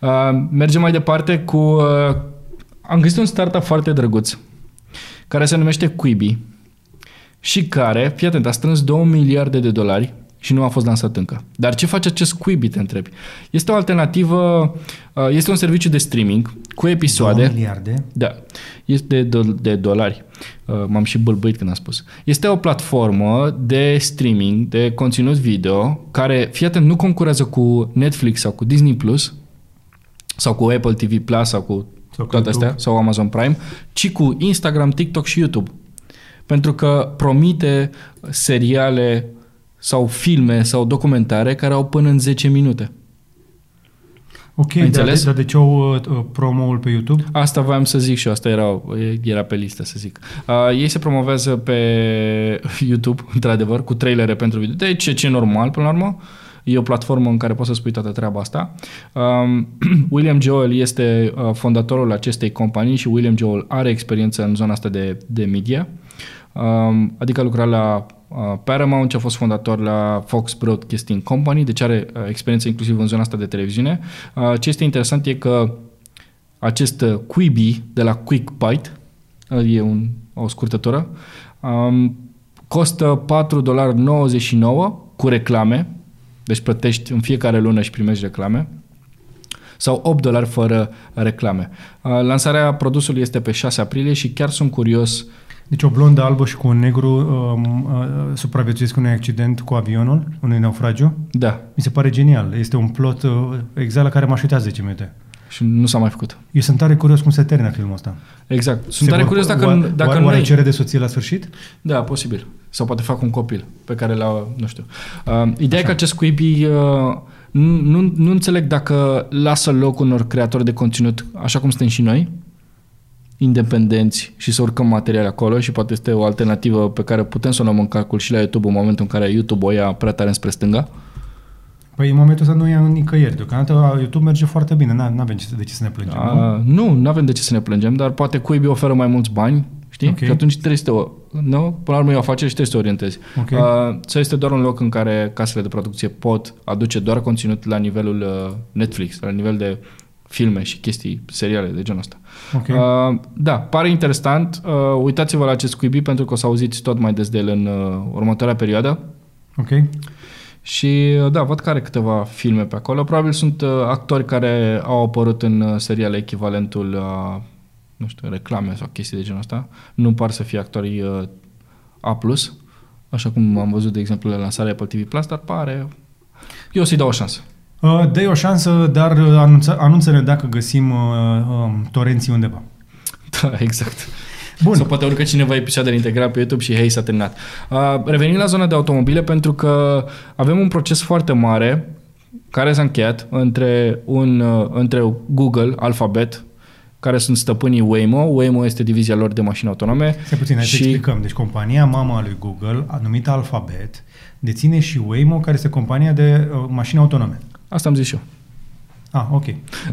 [SPEAKER 2] Uh, mergem mai departe cu... Uh, am găsit un startup foarte drăguț care se numește Quibi și care, fii atent, a strâns 2 miliarde de dolari și nu a fost lansat încă. Dar ce face acest Quibi, te întrebi? Este o alternativă, uh, este un serviciu de streaming cu episoade.
[SPEAKER 1] 2 miliarde.
[SPEAKER 2] Da, este de, do- de dolari. Uh, M-am și bâlbâit când am spus. Este o platformă de streaming, de conținut video, care, fii atent, nu concurează cu Netflix sau cu Disney Plus sau cu Apple TV Plus sau cu
[SPEAKER 1] Sau cu
[SPEAKER 2] toate
[SPEAKER 1] YouTube.
[SPEAKER 2] astea, sau Amazon Prime, ci cu Instagram, TikTok și YouTube. Pentru că promite seriale sau filme sau documentare care au până în 10 minute.
[SPEAKER 1] Ok,
[SPEAKER 2] Ai
[SPEAKER 1] dar
[SPEAKER 2] înțeles?
[SPEAKER 1] de, dar de ce au uh, promo-ul pe YouTube?
[SPEAKER 2] Asta voiam să zic și eu, asta era, era pe listă să zic. Uh, ei se promovează pe YouTube, într-adevăr, cu trailere pentru video. Deci ce, ce e normal, până la urmă. E o platformă în care poți să spui toată treaba asta. Um, William Joel este uh, fondatorul acestei companii și William Joel are experiență în zona asta de, de media. Um, adică a lucrat la uh, Paramount și a fost fondator la Fox Broadcasting Company, deci are uh, experiență inclusiv în zona asta de televiziune. Uh, ce este interesant e că acest uh, Quibi de la Quick Bite, uh, e un, o scurtătură, um, costă 4,99$ cu reclame, deci plătești în fiecare lună și primești reclame, sau 8 dolari fără reclame. Uh, Lansarea produsului este pe 6 aprilie și chiar sunt curios
[SPEAKER 1] Deci o blondă albă și cu un negru um, uh, supraviețuiesc unui accident cu avionul, unui naufragiu.
[SPEAKER 2] Da,
[SPEAKER 1] Mi se pare genial. Este un plot uh, exact la care m-aș uita 10 minute.
[SPEAKER 2] și nu s-a mai făcut.
[SPEAKER 1] Eu sunt tare curios cum se termină filmul ăsta.
[SPEAKER 2] Exact. Sunt
[SPEAKER 1] Se
[SPEAKER 2] tare
[SPEAKER 1] vor-
[SPEAKER 2] curios dacă,
[SPEAKER 1] oare,
[SPEAKER 2] dacă
[SPEAKER 1] oare,
[SPEAKER 2] nu
[SPEAKER 1] oare
[SPEAKER 2] ai-
[SPEAKER 1] cere de soție la sfârșit?
[SPEAKER 2] Da, posibil. Sau poate fac un copil pe care l-a, nu știu. Uh, ideea e că acest Quibi, uh, nu, nu, nu înțeleg dacă lasă loc unor creatori de conținut, așa cum suntem și noi, independenți și să urcăm materiale acolo și poate este o alternativă pe care putem să o luăm în calcul și la YouTube în momentul în care YouTube o ia prea tare înspre stânga.
[SPEAKER 1] Păi în momentul ăsta nu e nicăieri. Deocamdată YouTube merge foarte bine. Nu avem ce, de ce să ne plângem. nu?
[SPEAKER 2] Uh, nu, nu avem de ce să ne plângem, dar poate Quibi oferă mai mulți bani, știi?
[SPEAKER 1] Ok.
[SPEAKER 2] Că atunci trebuie să te, o- nu? Până la urmă e o afacere și trebuie să te orientezi.
[SPEAKER 1] Ok.
[SPEAKER 2] Uh, sau este doar un loc în care casele de producție pot aduce doar conținut la nivelul uh, Netflix, la nivel de filme și chestii, seriale de genul ăsta.
[SPEAKER 1] Ok.
[SPEAKER 2] Uh, da, pare interesant. Uh, uitați-vă la acest Quibi pentru că o să auziți tot mai des de el în uh, următoarea perioadă.
[SPEAKER 1] Ok.
[SPEAKER 2] Și uh, da, văd că are câteva filme pe acolo. Probabil sunt uh, actori care au apărut în uh, seriale echivalentul la, nu știu, reclame sau chestii de genul ăsta. Nu par să fie actorii uh, A+, așa cum am văzut, de exemplu, la lansarea Apple TV Plus, dar pare... Eu o să-i dau o șansă.
[SPEAKER 1] Uh, dă o șansă, dar uh, anunță, anunță-ne dacă găsim uh, um, torenții undeva.
[SPEAKER 2] Da, exact.
[SPEAKER 1] Bun.
[SPEAKER 2] Sau poate urcă cineva episoadele integrat pe YouTube și hei, s-a terminat. Uh, revenim la zona de automobile pentru că avem un proces foarte mare care s-a încheiat între, un, uh, între Google, Alphabet, care sunt stăpânii Waymo. Waymo este divizia lor de mașini autonome.
[SPEAKER 1] Să puțin, hai să
[SPEAKER 2] și
[SPEAKER 1] explicăm. Deci compania mama a lui Google, a numită Alphabet, deține și Waymo, care este compania de uh, mașini autonome.
[SPEAKER 2] Asta am zis și eu.
[SPEAKER 1] Ah, ok.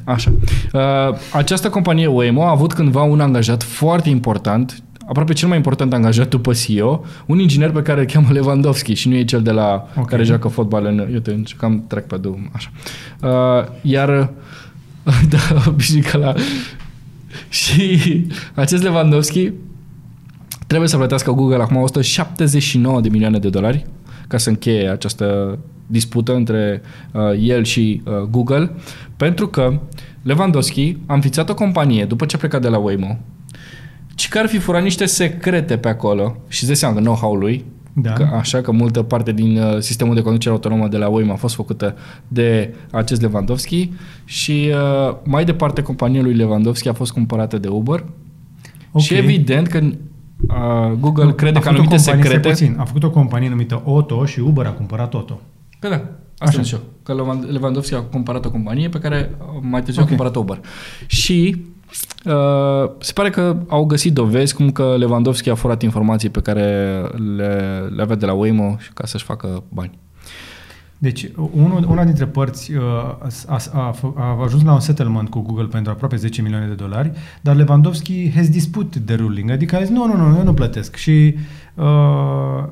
[SPEAKER 2] Așa. Uh, această companie Waymo a avut cândva un angajat foarte important, aproape cel mai important angajat după CEO, un inginer pe care îl cheamă Lewandowski și nu e cel de la
[SPEAKER 1] Ok.
[SPEAKER 2] care joacă fotbal în... Uite, cam trec pe drum, așa. Uh, iar da, obișnuit la... și acest Lewandowski trebuie să plătească Google acum 179 de milioane de dolari ca să încheie această dispută între uh, el și uh, Google, pentru că Lewandowski a înființat o companie după ce a plecat de la Waymo ci că ar fi furat niște secrete pe acolo și îți dai seama că know-how lui,
[SPEAKER 1] Da.
[SPEAKER 2] că, așa că multă parte din uh, sistemul de conducere autonomă de la Waymo a fost făcută de acest Lewandowski și uh, mai departe compania lui Lewandowski a fost cumpărată de Uber
[SPEAKER 1] Ok.
[SPEAKER 2] și evident că uh, Google
[SPEAKER 1] Nu,
[SPEAKER 2] crede
[SPEAKER 1] a
[SPEAKER 2] că
[SPEAKER 1] făcut o
[SPEAKER 2] anumite
[SPEAKER 1] companie, stai
[SPEAKER 2] secrete...
[SPEAKER 1] Puțin, a făcut o companie numită Otto și Uber a cumpărat Otto.
[SPEAKER 2] Păi da, asta
[SPEAKER 1] Așa.
[SPEAKER 2] am zis eu. Că Levan- Lewandowski a cumpărat o companie pe care uh, mai târziu
[SPEAKER 1] Ok.
[SPEAKER 2] a cumpărat Uber. Și uh, se pare că au găsit dovezi cum că Lewandowski a furat informații pe care le, le avea de la Waymo și ca să-și facă bani.
[SPEAKER 1] Deci, unul, una dintre părți uh, a, a, a, a ajuns la un settlement cu Google pentru aproape 10 milioane de dolari, dar Lewandowski has disputed the ruling, adică a zis, nu, nu, nu, eu nu plătesc. Și uh,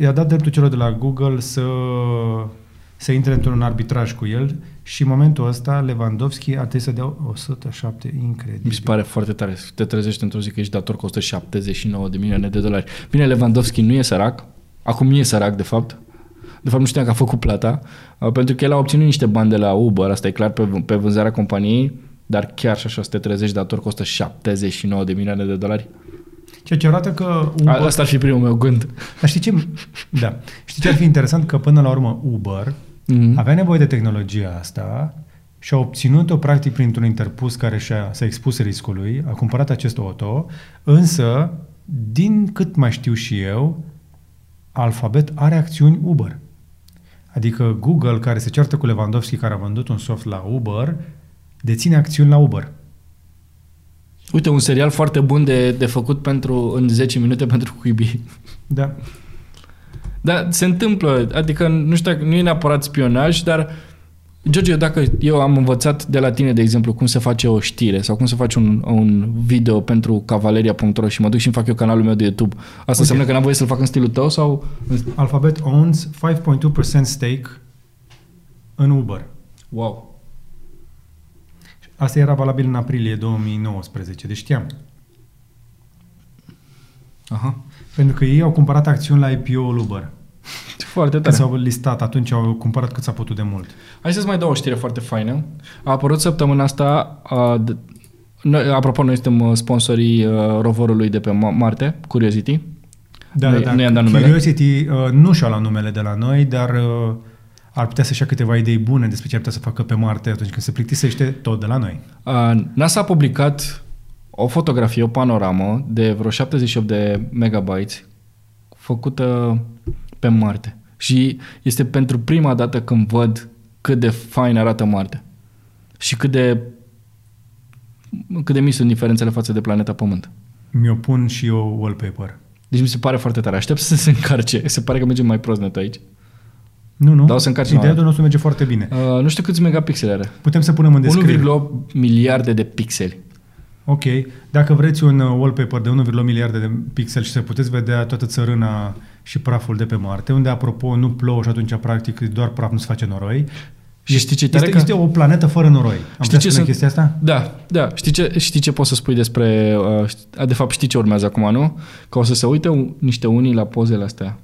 [SPEAKER 1] i-a dat dreptul celor de la Google să, să intre într-un arbitraj cu el și în momentul ăsta Lewandowski ar trebui să dea 107, incredibil.
[SPEAKER 2] Mi se pare foarte tare. să Te trezești într-o zi că ești dator cu 179 de milioane de dolari. Bine, Lewandowski nu e sărac. Acum e sărac, de fapt. De fapt, nu știam că a făcut plata, uh, pentru că el a obținut niște bani de la Uber, asta e clar, pe, pe vânzarea companiei, dar chiar și așa să te trezești dator cu 179 de milioane de dolari.
[SPEAKER 1] Ceea ce arată că
[SPEAKER 2] A,
[SPEAKER 1] Uber...
[SPEAKER 2] asta ar fi primul meu gând.
[SPEAKER 1] Dar știi ce? Da. Știi ce ar fi interesant? Că până la urmă Uber
[SPEAKER 2] Mhm.
[SPEAKER 1] avea nevoie de tehnologia asta și a obținut-o practic printr-un interpus care și-a, s-a expus riscului, a cumpărat acest auto, însă, din cât mai știu și eu, Alphabet are acțiuni Uber. Adică Google, care se ceartă cu Lewandowski, care a vândut un soft la Uber, deține acțiuni la Uber.
[SPEAKER 2] Uite, un serial foarte bun de, de făcut pentru în 10 minute pentru Quibi.
[SPEAKER 1] Da.
[SPEAKER 2] Da, se întâmplă, adică nu știu dacă nu e neapărat spionaj, dar George, dacă eu am învățat de la tine, de exemplu, cum se face o știre sau cum se face un, un video pentru cavaleria.ro și mă duc și îmi fac eu canalul meu de YouTube, asta înseamnă că n-am voie să-l fac în stilul tău sau...
[SPEAKER 1] Alphabet owns 5.2% stake în Uber.
[SPEAKER 2] Wow.
[SPEAKER 1] Asta era valabil în aprilie 2019, deci știam.
[SPEAKER 2] Aha.
[SPEAKER 1] Pentru că ei au cumpărat acțiuni la IPO-ul Uber.
[SPEAKER 2] Foarte
[SPEAKER 1] Când
[SPEAKER 2] tare.
[SPEAKER 1] s-au listat, atunci au cumpărat cât s-a putut de mult.
[SPEAKER 2] Hai să-ți mai dau o știre foarte faină. A apărut săptămâna asta, a, d- noi, apropo, noi suntem uh, sponsorii uh, roverului de pe Ma- Marte, Curiosity.
[SPEAKER 1] Da,
[SPEAKER 2] Nu-
[SPEAKER 1] da, da.
[SPEAKER 2] nu i-am dat numele?
[SPEAKER 1] Curiosity uh, nu și-a luat numele de la noi, dar uh, ar putea să-și ia câteva idei bune despre ce ar putea să facă pe Marte atunci când se plictisește tot de la noi.
[SPEAKER 2] Uh, NASA a publicat o fotografie, o panoramă de vreo 78 de megabytes făcută pe Marte. Și este pentru prima dată când văd cât de fain arată Marte. Și cât de cât de mici sunt diferențele față de planeta Pământ.
[SPEAKER 1] Mi-o pun și eu wallpaper.
[SPEAKER 2] Deci mi se pare foarte tare. Aștept să se încarce. Se pare că merge mai prost net aici.
[SPEAKER 1] Nu, nu.
[SPEAKER 2] Dar o să încarci
[SPEAKER 1] Internetul
[SPEAKER 2] la
[SPEAKER 1] nostru merge foarte bine.
[SPEAKER 2] Uh, nu știu câți megapixeli are.
[SPEAKER 1] Putem să punem în descriere.
[SPEAKER 2] 1,8 miliarde de pixeli.
[SPEAKER 1] Ok. Dacă vreți un uh, wallpaper de 1,1 miliarde de pixeli și să puteți vedea toată țărâna și praful de pe Marte, unde, apropo, nu plouă și atunci, practic, doar praf, nu se face noroi.
[SPEAKER 2] Și știi ce tare
[SPEAKER 1] este,
[SPEAKER 2] că-
[SPEAKER 1] este o planetă fără noroi. Am
[SPEAKER 2] Știi
[SPEAKER 1] putea
[SPEAKER 2] ce
[SPEAKER 1] spune
[SPEAKER 2] sunt-
[SPEAKER 1] chestia asta?
[SPEAKER 2] Da, da. Știi ce, știi ce poți să spui despre... Uh, ști- de fapt, știi ce urmează acum, nu? Că o să se uite un, niște unii la pozele astea.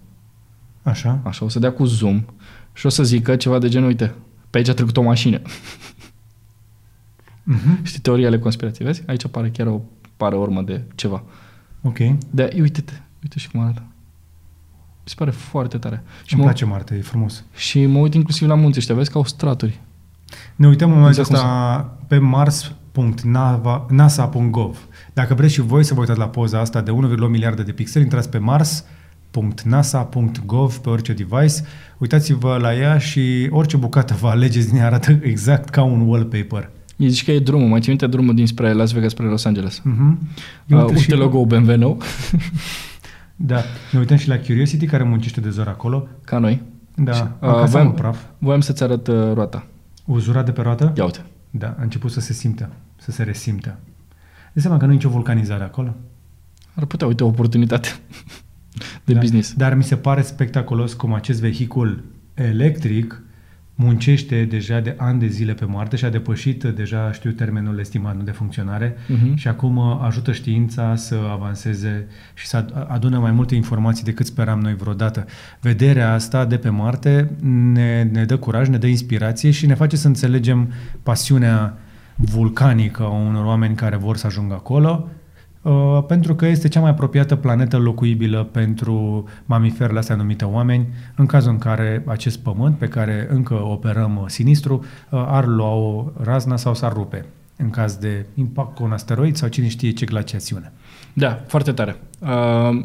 [SPEAKER 1] Așa.
[SPEAKER 2] Așa, o să dea cu zoom și o să zică ceva de genul, uite, pe aici a trecut o mașină.
[SPEAKER 1] Uh-huh.
[SPEAKER 2] Știi teoria ale conspirației, vezi? Aici apare chiar o, pare o urmă de ceva.
[SPEAKER 1] Ok.
[SPEAKER 2] Da, uite-te, uite și cum arată. Mi se pare foarte tare. Și
[SPEAKER 1] Îmi
[SPEAKER 2] mă,
[SPEAKER 1] place Marte, e frumos.
[SPEAKER 2] și mă uit inclusiv la munți ăștia, vezi că au straturi.
[SPEAKER 1] Ne uităm în momentul
[SPEAKER 2] Exact
[SPEAKER 1] ăsta pe mars.nasa.gov. Dacă vreți și voi să vă uitați la poza asta de 1,1 miliarde de pixeli, intrați pe mars.nasa.gov pe orice device, uitați-vă la ea și orice bucată vă alegeți din ea arată exact ca un wallpaper.
[SPEAKER 2] Îi zici că e drumul, mai ții minte drumul dinspre Las Vegas spre Los Angeles.
[SPEAKER 1] Uh-huh.
[SPEAKER 2] Uh, uite logo-ul BMW nou,
[SPEAKER 1] Da, ne uităm și la Curiosity care muncește de zor acolo.
[SPEAKER 2] ca noi.
[SPEAKER 1] Da,
[SPEAKER 2] Și,
[SPEAKER 1] uh,
[SPEAKER 2] uh,
[SPEAKER 1] acasă
[SPEAKER 2] voiam-
[SPEAKER 1] în praf.
[SPEAKER 2] Voiam să-ți arăt uh, roata.
[SPEAKER 1] Uzurat de pe roată?
[SPEAKER 2] Ia uite.
[SPEAKER 1] Da, a început să se simtă, să se resimtă. De seama că nu e nicio vulcanizare acolo.
[SPEAKER 2] Ar putea, uite, o oportunitate de
[SPEAKER 1] da.
[SPEAKER 2] business.
[SPEAKER 1] Dar mi se pare spectaculos cum acest vehicul electric muncește deja de ani de zile pe Marte și a depășit deja, știu termenul estimat nu de funcționare
[SPEAKER 2] Mhm.
[SPEAKER 1] și acum uh, ajută știința să avanseze și să ad- adună mai multe informații decât speram noi vreodată. Vederea asta de pe Marte ne, ne dă curaj, ne dă inspirație și ne face să înțelegem pasiunea vulcanică a unor oameni care vor să ajungă acolo. Uh, pentru că este cea mai apropiată planetă locuibilă pentru mamiferele astea numite oameni, în cazul în care acest pământ pe care încă operăm uh, sinistru uh, ar lua o razna sau s-ar rupe în caz de impact cu un asteroid sau cine știe ce glaciațiune.
[SPEAKER 2] Da, foarte tare. Uh,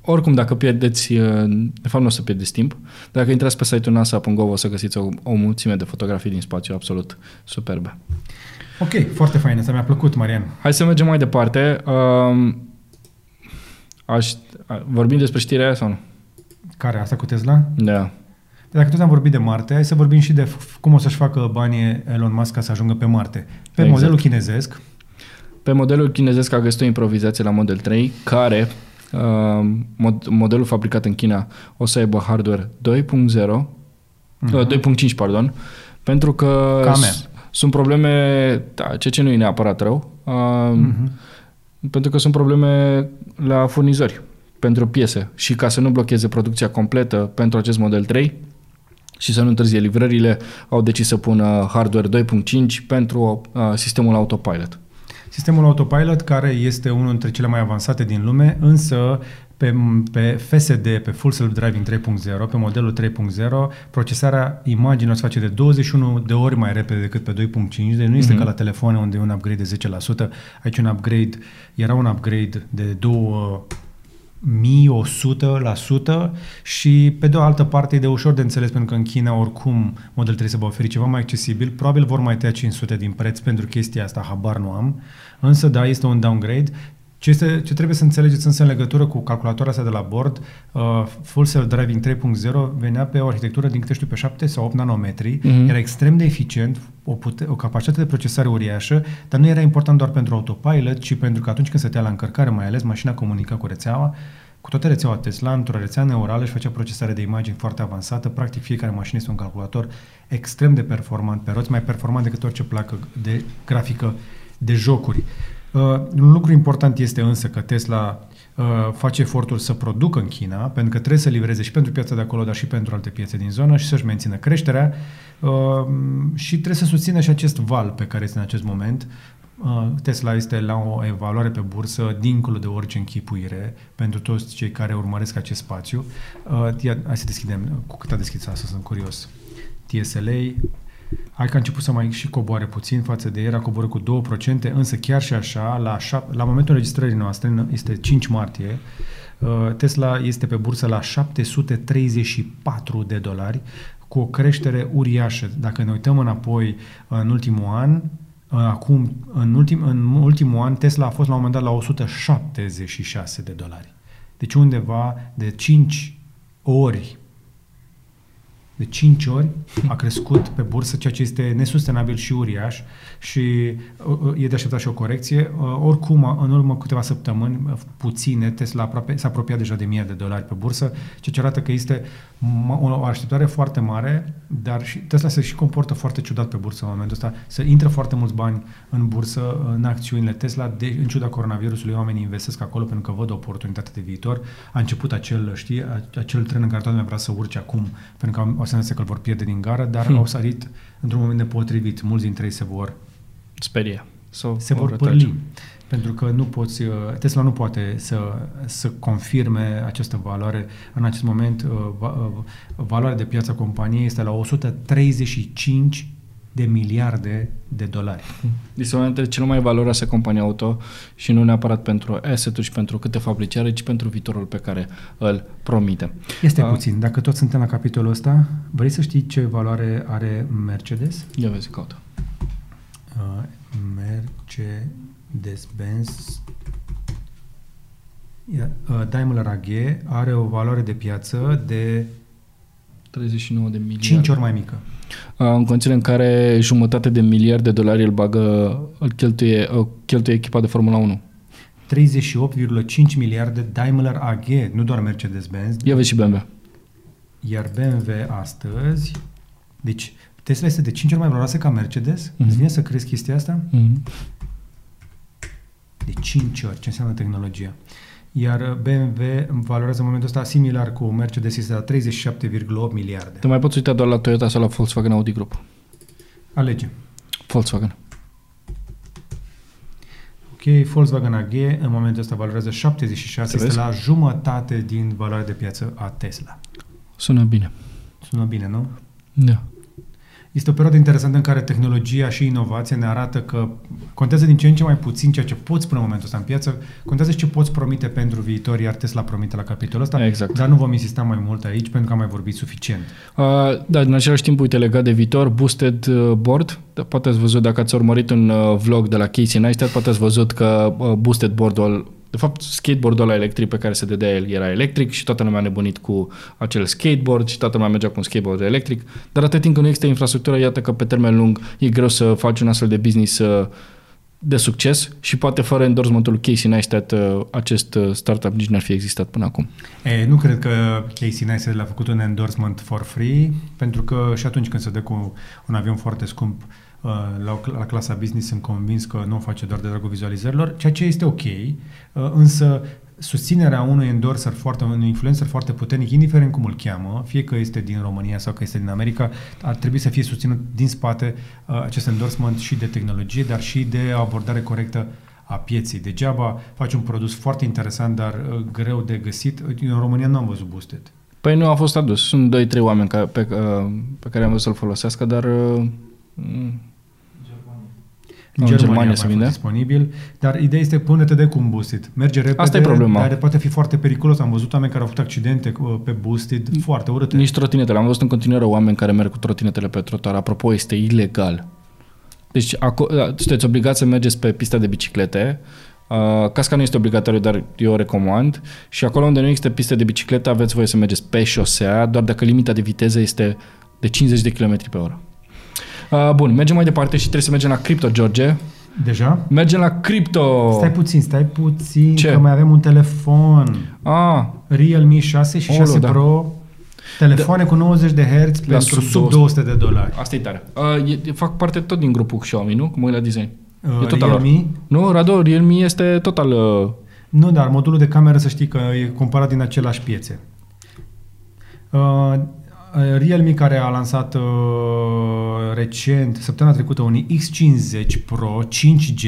[SPEAKER 2] oricum, dacă pierdeți, uh, de fapt nu o să pierdeți timp, dacă intrați pe site-ul nasa.gov o să găsiți o, o mulțime de fotografii din spațiu absolut superbe.
[SPEAKER 1] Ok, foarte fain, asta mi-a plăcut, Marian.
[SPEAKER 2] Hai să mergem mai departe. Uh, aș, vorbim despre știrea aia sau nu?
[SPEAKER 1] Care, asta cu Tesla?
[SPEAKER 2] Da.
[SPEAKER 1] Dacă tot am vorbit de Marte, hai să vorbim și de f- cum o să-și facă banii Elon Musk ca să ajungă pe Marte. Pe
[SPEAKER 2] Exact.
[SPEAKER 1] modelul chinezesc,
[SPEAKER 2] Pe modelul chinezesc a găsit o improvizație la Model 3, care, uh, mod, modelul fabricat în China, o să aibă hardware 2.0, uh, 2.5, pardon, pentru că
[SPEAKER 1] Ca a mea.
[SPEAKER 2] S- sunt probleme, da, ceea ce nu e neapărat rău, uh,
[SPEAKER 1] Mhm.
[SPEAKER 2] pentru că sunt probleme la furnizori pentru piese și ca să nu blocheze producția completă pentru acest model 3 și să nu întârzie livrările, au decis să pună hardware 2.5 pentru uh, sistemul autopilot.
[SPEAKER 1] Sistemul autopilot, care este unul dintre cele mai avansate din lume, însă pe, pe FSD, pe Full Self Driving 3.0, pe modelul 3.0, procesarea imaginilor se face de 21 de ori mai repede decât pe 2.5, deci nu este
[SPEAKER 2] Mhm.
[SPEAKER 1] ca la telefoane unde e un upgrade de 10%, aici un upgrade, era un upgrade de 2 1100% și pe de o altă parte e de ușor de înțeles pentru că în China oricum Model 3 se va oferi ceva mai accesibil. Probabil vor mai tăia 500 din preț pentru chestia asta, habar nu am. Însă da, este un downgrade. Ce, este, ce trebuie să înțelegeți însă în legătură cu calculatoarea asta de la bord, uh, Full Self Driving 3.0 venea pe o arhitectură din câte știu pe 7 sau 8 nanometri,
[SPEAKER 2] Mhm.
[SPEAKER 1] era extrem de eficient, o, pute- o capacitate de procesare uriașă, dar nu era important doar pentru autopilot, ci pentru că atunci când stătea la încărcare, mai ales mașina comunica cu rețeaua, cu toată rețeaua Tesla, într-o rețea neurală și făcea procesare de imagini foarte avansată. Practic, fiecare mașină este un calculator extrem de performant, pe roți mai performant decât orice placă de grafică de jocuri. Uh, un lucru important este însă că Tesla uh, face efortul să producă în China, pentru că trebuie să livreze și pentru piața de acolo, dar și pentru alte piețe din zonă și să-și mențină creșterea uh, și trebuie să susțină și acest val pe care este în acest moment. Uh, Tesla este la o evaluare pe bursă dincolo de orice închipuire pentru toți cei care urmăresc acest spațiu. Uh, ia, hai să deschidem. Cu cât a deschis asta, sunt curios. TSLA, Hai că a început să mai și coboare puțin față de ieri, a coborât cu 2%, însă chiar și așa, la, șap- la momentul înregistrării noastre, este 5 martie, uh, Tesla este pe bursă la 734 de dolari, cu o creștere uriașă. Dacă ne uităm înapoi în ultimul an, uh, acum, în, ultim, în ultimul an, Tesla a fost la un moment dat la 176 de dolari. Deci undeva de 5 ori de 5 ori a crescut pe bursă, ceea ce este nesustenabil și uriaș și uh, uh, e de așteptat și o corecție. Uh, Oricum, în urmă câteva săptămâni, uh, puține, Tesla aproape, s-a apropiat deja de 1000 de dolari pe bursă, ceea ce arată că este ma- o așteptare foarte mare, dar și Tesla se și comportă foarte ciudat pe bursă în momentul ăsta. Se intră foarte mulți bani în bursă, în acțiunile Tesla, de, în ciuda coronavirusului, oamenii investesc acolo pentru că văd o oportunitate de viitor. A început acel, știi, acel tren în care toată lumea vrea să urce acum, pentru că o senzație că îl vor pierde din gară, dar
[SPEAKER 2] Hmm.
[SPEAKER 1] au sărit într-un moment nepotrivit. Mulți dintre ei se vor
[SPEAKER 2] Sperie. Sau
[SPEAKER 1] se vor
[SPEAKER 2] retrage.
[SPEAKER 1] părli. Pentru că nu poți, uh, Tesla nu poate să, să confirme această valoare. În acest moment, uh, va- uh, valoarea de piață a companiei este la 135 de miliarde de dolari.
[SPEAKER 2] Este una dintre cele mai valoroase companii auto și nu neapărat pentru asset și pentru câte fabrici are, ci pentru viitorul pe care îl promite.
[SPEAKER 1] Este
[SPEAKER 2] Ah.
[SPEAKER 1] puțin. Dacă tot suntem la capitolul ăsta, vrei să știi ce valoare are Mercedes?
[SPEAKER 2] Ia vezi, caută.
[SPEAKER 1] Uh, Mercedes-Benz Ia- uh, Daimler AG are o valoare de piață de
[SPEAKER 2] 39 de miliarde.
[SPEAKER 1] 5 ori mai mică.
[SPEAKER 2] Uh, În condițiile în care jumătate de miliard de dolari îl bagă, îl cheltuie, uh, cheltuie echipa de Formula 1.
[SPEAKER 1] 38,5 miliarde Daimler AG, nu doar Mercedes-Benz,
[SPEAKER 2] Ia vezi și BMW.
[SPEAKER 1] iar BMW astăzi, deci Tesla este de 5 ori mai valoroasă ca Mercedes?
[SPEAKER 2] Mhm.
[SPEAKER 1] Îți vine să crezi chestia asta?
[SPEAKER 2] Mm-hmm.
[SPEAKER 1] De 5 ori, ce înseamnă tehnologia. Iar uh, BMW valorează în momentul ăsta similar cu Mercedes, este la 37,8 miliarde.
[SPEAKER 2] Te mai poți uita doar la Toyota sau la Volkswagen Audi Group.
[SPEAKER 1] Alege.
[SPEAKER 2] Volkswagen.
[SPEAKER 1] Ok, Volkswagen AG în momentul ăsta valorează 76,
[SPEAKER 2] Să
[SPEAKER 1] este
[SPEAKER 2] vezi?
[SPEAKER 1] la jumătate din valoarea de piață a Tesla.
[SPEAKER 2] Sună bine.
[SPEAKER 1] Sună bine, nu?
[SPEAKER 2] Da.
[SPEAKER 1] Este o perioadă interesantă în care tehnologia și inovația ne arată că contează din ce în ce mai puțin ceea ce poți până în momentul ăsta în piață, contează și ce poți promite pentru viitor, iar Tesla promite la capitolul ăsta,
[SPEAKER 2] Exact.
[SPEAKER 1] dar nu vom insista mai mult aici pentru că am mai vorbit suficient.
[SPEAKER 2] Uh, da, în același timp, uite, legat de viitor, Boosted uh, Board, da, poate ați văzut, dacă ați urmărit un uh, vlog de la Casey Neistat, poate ați văzut că uh, Boosted Board-ul, de fapt, skateboardul ăla electric pe care se dădea el era electric și toată lumea a nebunit cu acel skateboard și toată lumea mergea cu un skateboard electric, dar atât timp când nu există infrastructură, iată că pe termen lung e greu să faci un astfel de business uh, de succes și poate fără endorsementul lui Casey Neistat uh, acest uh, startup nici n-ar fi existat până acum.
[SPEAKER 1] E, nu cred că Casey Neistat le-a făcut un endorsement for free, pentru că și atunci când se dă cu un avion foarte scump uh, la, o- la clasa business, sunt convins că nu o face doar de dragul vizualizărilor, ceea ce este ok, uh, însă susținerea unui endorser foarte, unui influencer foarte puternic, indiferent cum îl cheamă, fie că este din România sau că este din America, ar trebui să fie susținut din spate uh, acest endorsement și de tehnologie, dar și de abordare corectă a pieței. Degeaba faci un produs foarte interesant, dar uh, greu de găsit. Eu în România nu am văzut boosted.
[SPEAKER 2] Păi nu a fost adus. Sunt 2-3 oameni ca, pe, uh, pe care am văzut să-l folosească, dar uh, mm,
[SPEAKER 1] În
[SPEAKER 2] În
[SPEAKER 1] Germania,
[SPEAKER 2] Germania
[SPEAKER 1] a
[SPEAKER 2] se
[SPEAKER 1] mai
[SPEAKER 2] vinde?
[SPEAKER 1] fost disponibil, dar ideea este pune-te de cu un boosted. Merge repede,
[SPEAKER 2] Asta e problema.
[SPEAKER 1] dar poate fi foarte periculos. Am văzut oameni care au făcut accidente cu- pe boosted foarte urâte.
[SPEAKER 2] nici trotinetele. Am văzut în continuare oameni care merg cu trotinetele pe trotuar. Apropo, este ilegal. Deci aco- da, sunteți obligați să mergeți pe pista de biciclete. Uh, casca nu este obligatoriu, dar eu o recomand. Și acolo unde nu există piste de bicicletă, aveți voie să mergeți pe șosea, doar dacă limita de viteză este de 50 de km pe oră. Uh, bun, mergem mai departe și trebuie să mergem la cripto, George.
[SPEAKER 1] Deja?
[SPEAKER 2] Mergem la cripto.
[SPEAKER 1] Stai puțin, stai puțin,
[SPEAKER 2] Ce?
[SPEAKER 1] că mai avem un telefon.
[SPEAKER 2] Ah,
[SPEAKER 1] Realme 6 și
[SPEAKER 2] Olo,
[SPEAKER 1] 6
[SPEAKER 2] da.
[SPEAKER 1] Pro. Telefoane cu 90 de Hz pentru
[SPEAKER 2] sub
[SPEAKER 1] sub 200 de dolari.
[SPEAKER 2] asta e tare. Uh, e, e- fac parte tot din grupul Xiaomi, nu? Cum e la design.
[SPEAKER 1] Uh,
[SPEAKER 2] E tot al lor.
[SPEAKER 1] Realme?
[SPEAKER 2] Nu, Rado, Realme este total... Uh,
[SPEAKER 1] Nu, dar modulul de cameră să știi că e cumpărat din același piețe. Uh, Realme care a lansat uh, recent, săptămâna trecută, un X50 Pro 5G.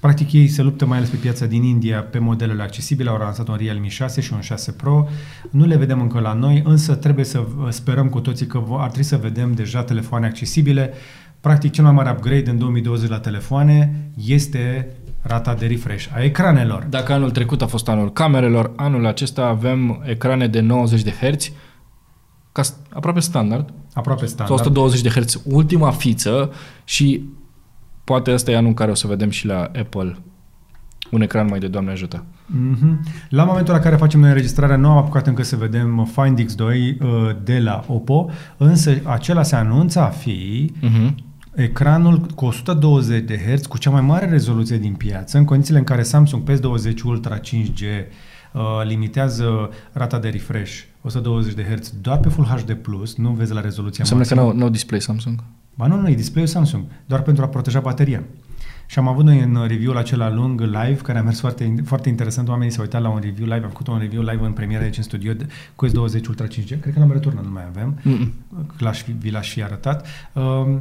[SPEAKER 1] Practic ei se luptă mai ales pe piața din India pe modelele accesibile. Au lansat un Realme 6 și un 6 Pro. Nu le vedem încă la noi, însă trebuie să uh, sperăm cu toții că vo- ar trebui să vedem deja telefoane accesibile. Practic cel mai mare upgrade în 2020 la telefoane este rata de refresh a ecranelor.
[SPEAKER 2] dacă anul trecut a fost anul camerelor, anul acesta avem ecrane de 90 de Hz, ca st- aproape standard,
[SPEAKER 1] Aproape
[SPEAKER 2] sau
[SPEAKER 1] standard.
[SPEAKER 2] 120 de Hz, ultima fiță și poate ăsta e anul în care o să vedem și la Apple un ecran mai de Doamne ajută.
[SPEAKER 1] Mhm. La momentul la care facem noi înregistrarea, nu am apucat încă să vedem Find X2 uh, de la Oppo, însă acela se anunță a fi
[SPEAKER 2] Uh-huh.
[SPEAKER 1] ecranul cu 120 de Hz, cu cea mai mare rezoluție din piață, în condițiile în care Samsung PS20 Ultra 5G uh, limitează rata de refresh 120 de Hz doar pe Full HD+, nu vezi la rezoluția
[SPEAKER 2] Înseamnă că
[SPEAKER 1] maximă.
[SPEAKER 2] nu, nu display Samsung.
[SPEAKER 1] Ba nu, nu, e display-ul Samsung, doar pentru a proteja bateria. Și am avut noi în review-ul acela lung live, care a mers foarte, foarte interesant, oamenii s-au uitat la un review live, am făcut un review live în premieră aici în studio de, cu S20 Ultra 5G, cred că l-am returnat, nu mai avem,
[SPEAKER 2] Mm-mm.
[SPEAKER 1] că l-aș fi, vi l-aș fi arătat. Uh,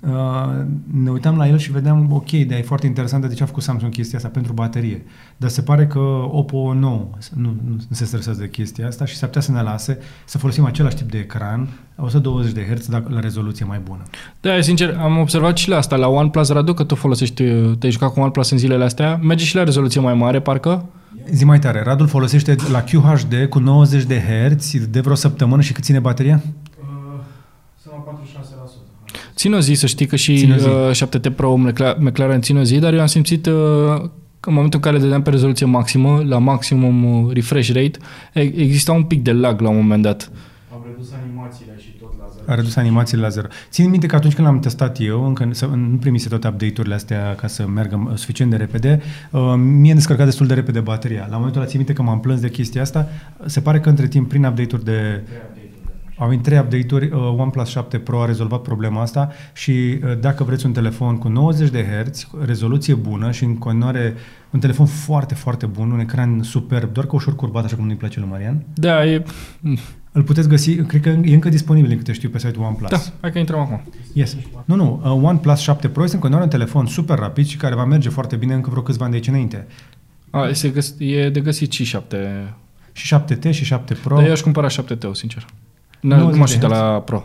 [SPEAKER 1] Uh, ne uitam la el și vedeam, ok, dar e foarte interesant de ce a făcut Samsung chestia asta pentru baterie. Dar se pare că Oppo nu, nu, nu se stresează de chestia asta și s-ar putea să ne lase să folosim același tip de ecran, 120 de Hz, dar la rezoluție mai bună.
[SPEAKER 2] Da, sincer, am observat și la asta, la OnePlus, Radu, că tu folosești, te-ai jucat cu OnePlus în zilele astea, merge și la rezoluție mai mare, parcă?
[SPEAKER 1] Zi mai tare, Radul folosește la QHD cu 90 de Hz de vreo săptămână și cât ține bateria?
[SPEAKER 3] Sunt la 46%.
[SPEAKER 2] Țin o zi, să știi că și
[SPEAKER 1] Țin o zi.
[SPEAKER 2] uh, 7T Pro McLaren- McLaren țin o zi, dar eu am simțit uh, că în momentul în care dădeam pe rezoluție maximă, la maximum uh, refresh rate, e- exista un pic de lag la un moment dat.
[SPEAKER 3] Am redus animațiile și tot la zero.
[SPEAKER 1] A redus animațiile la zero. Țin minte că atunci când l-am testat eu, încă să- nu primise toate update-urile astea ca să meargă uh, suficient de repede, uh, mie descărcat destul de repede bateria. La momentul ăla țin minte că m-am plâns de chestia asta. Se pare că între timp, prin update-uri de
[SPEAKER 3] Trei update-uri de
[SPEAKER 1] Au venit trei update-uri, uh, OnePlus 7 Pro a rezolvat problema asta și uh, dacă vreți un telefon cu 90 de Hz, rezoluție bună și în continuare un telefon foarte, foarte bun, un ecran superb, doar că ușor curbat, așa cum nu-i place lui Marian,
[SPEAKER 2] Da, e...
[SPEAKER 1] Îl puteți găsi, cred că e încă disponibil, din câte știu, pe site-ul OnePlus.
[SPEAKER 2] Da, hai că intrăm acum.
[SPEAKER 1] Yes. Nu, nu, uh, OnePlus 7 Pro este în continuare un telefon super rapid și care va merge foarte bine încă vreo câțiva ani de aici înainte.
[SPEAKER 2] A, este găs- e de găsit și 7.
[SPEAKER 1] Și 7T și 7 Pro,
[SPEAKER 2] Dar eu aș cumpăra 7 sincer. Nu,
[SPEAKER 1] 90
[SPEAKER 2] cum aș
[SPEAKER 1] de
[SPEAKER 2] de
[SPEAKER 1] herți.
[SPEAKER 2] la Pro.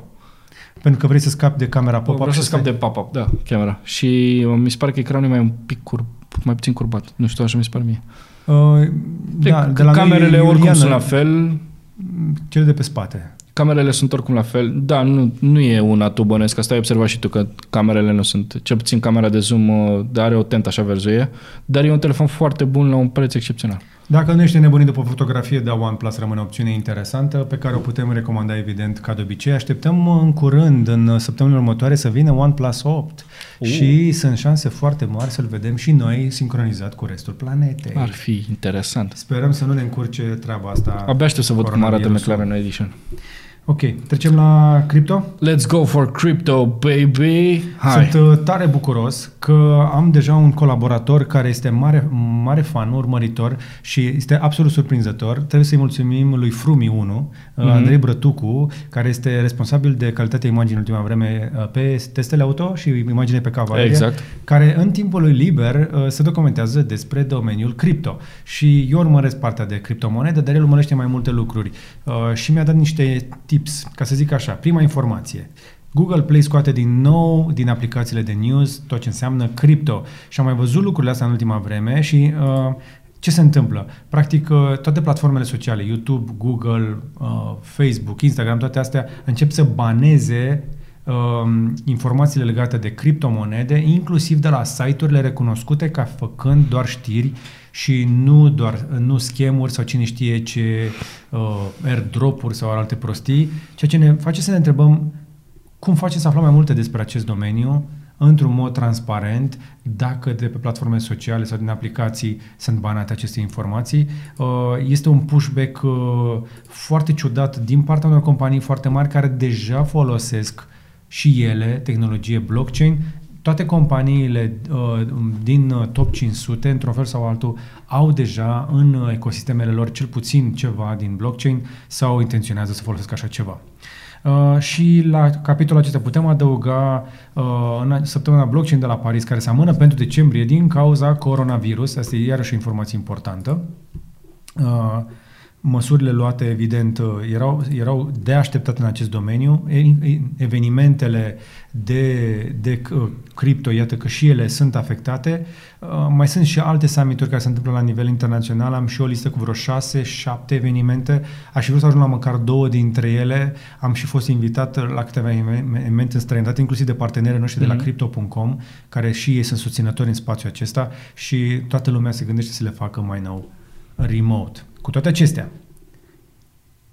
[SPEAKER 1] pentru că vrei să scapi de camera pop-up
[SPEAKER 2] Vreau să
[SPEAKER 1] și
[SPEAKER 2] scap de pop-up, da, camera. Și uh, mi se pare că ecranul e mai un pic curb, mai puțin curbat. Nu știu, așa mi se pare mie.
[SPEAKER 1] Uh, da,
[SPEAKER 2] de la camerele
[SPEAKER 1] noi,
[SPEAKER 2] oricum
[SPEAKER 1] Iulian,
[SPEAKER 2] sunt la fel,
[SPEAKER 1] Cele de pe spate.
[SPEAKER 2] camerele sunt oricum la fel. Da, nu, nu e un atu bănesc, asta ai observat și tu, că camerele nu sunt, cel puțin camera de zoom uh, are o tentă așa verzuie, dar e un telefon foarte bun la un preț excepțional.
[SPEAKER 1] Dacă nu ești nebunit după fotografie, da, OnePlus rămâne o opțiune interesantă pe care o putem recomanda evident ca de obicei. Așteptăm în curând, în săptămânile următoare, să vină OnePlus 8
[SPEAKER 2] Uh.
[SPEAKER 1] și sunt șanse foarte mari să-l vedem și noi sincronizat cu restul planetei.
[SPEAKER 2] Ar fi interesant.
[SPEAKER 1] Sperăm să nu ne încurce treaba asta.
[SPEAKER 2] Abia aștept să văd cum arată
[SPEAKER 1] coronavirusul.
[SPEAKER 2] McLaren Edition.
[SPEAKER 1] Ok, trecem la cripto.
[SPEAKER 2] Let's go for crypto, baby! Hai!
[SPEAKER 1] Sunt uh, tare bucuros că am deja un colaborator care este mare, mare fan, urmăritor și este absolut surprinzător. Trebuie să-i mulțumim lui Frumi1, uh,
[SPEAKER 2] Mhm.
[SPEAKER 1] Andrei Brătucu, care este responsabil de calitatea imaginii în ultima vreme uh, pe testele auto și imagine pe cavalerie,
[SPEAKER 2] Exact.
[SPEAKER 1] care în timpul lui liber uh, se documentează despre domeniul cripto. Și eu urmăresc partea de criptomonede, dar el urmărește mai multe lucruri. Uh, și mi-a dat niște tips, ca să zic așa. Prima informație. Google Play scoate din nou din aplicațiile de news tot ce înseamnă cripto. Și am mai văzut lucrurile astea în ultima vreme și uh, ce se întâmplă? Practic, uh, toate platformele sociale, YouTube, Google, uh, Facebook, Instagram, toate astea încep să baneze um, informațiile legate de criptomonede, inclusiv de la site-urile recunoscute ca făcând doar știri și nu doar nu schemuri sau cine știe ce uh, airdrop-uri sau alte prostii, ceea ce ne face să ne întrebăm cum facem să aflăm mai multe despre acest domeniu într-un mod transparent, dacă de pe platforme sociale sau din aplicații sunt banate aceste informații. Uh, Este un pushback uh, foarte ciudat din partea unor companii foarte mari care deja folosesc și ele tehnologie blockchain. Toate companiile uh, din uh, top 500, într-un fel sau altul, au deja în uh, ecosistemele lor cel puțin ceva din blockchain sau intenționează să folosească așa ceva. Uh, și la capitolul acesta putem adăuga uh, în săptămâna blockchain de la Paris, care se amână pentru decembrie din cauza coronavirus. Asta e iarăși o informație importantă. Uh, măsurile luate, evident, uh, erau, erau de așteptat în acest domeniu. E- e- Evenimentele de, de uh, cripto, iată că și ele sunt afectate. Uh, Mai sunt și alte summituri care se întâmplă la nivel internațional. Am și o listă cu vreo 6-7 evenimente. Aș fi vrut să ajung la măcar două dintre ele. Am și fost invitat la câteva evenimente în străinătate, inclusiv de parteneri noștri de la
[SPEAKER 2] Mhm.
[SPEAKER 1] Crypto.com, care și ei sunt susținători în spațiul acesta și toată lumea se gândește să le facă mai nou remote. Cu toate acestea,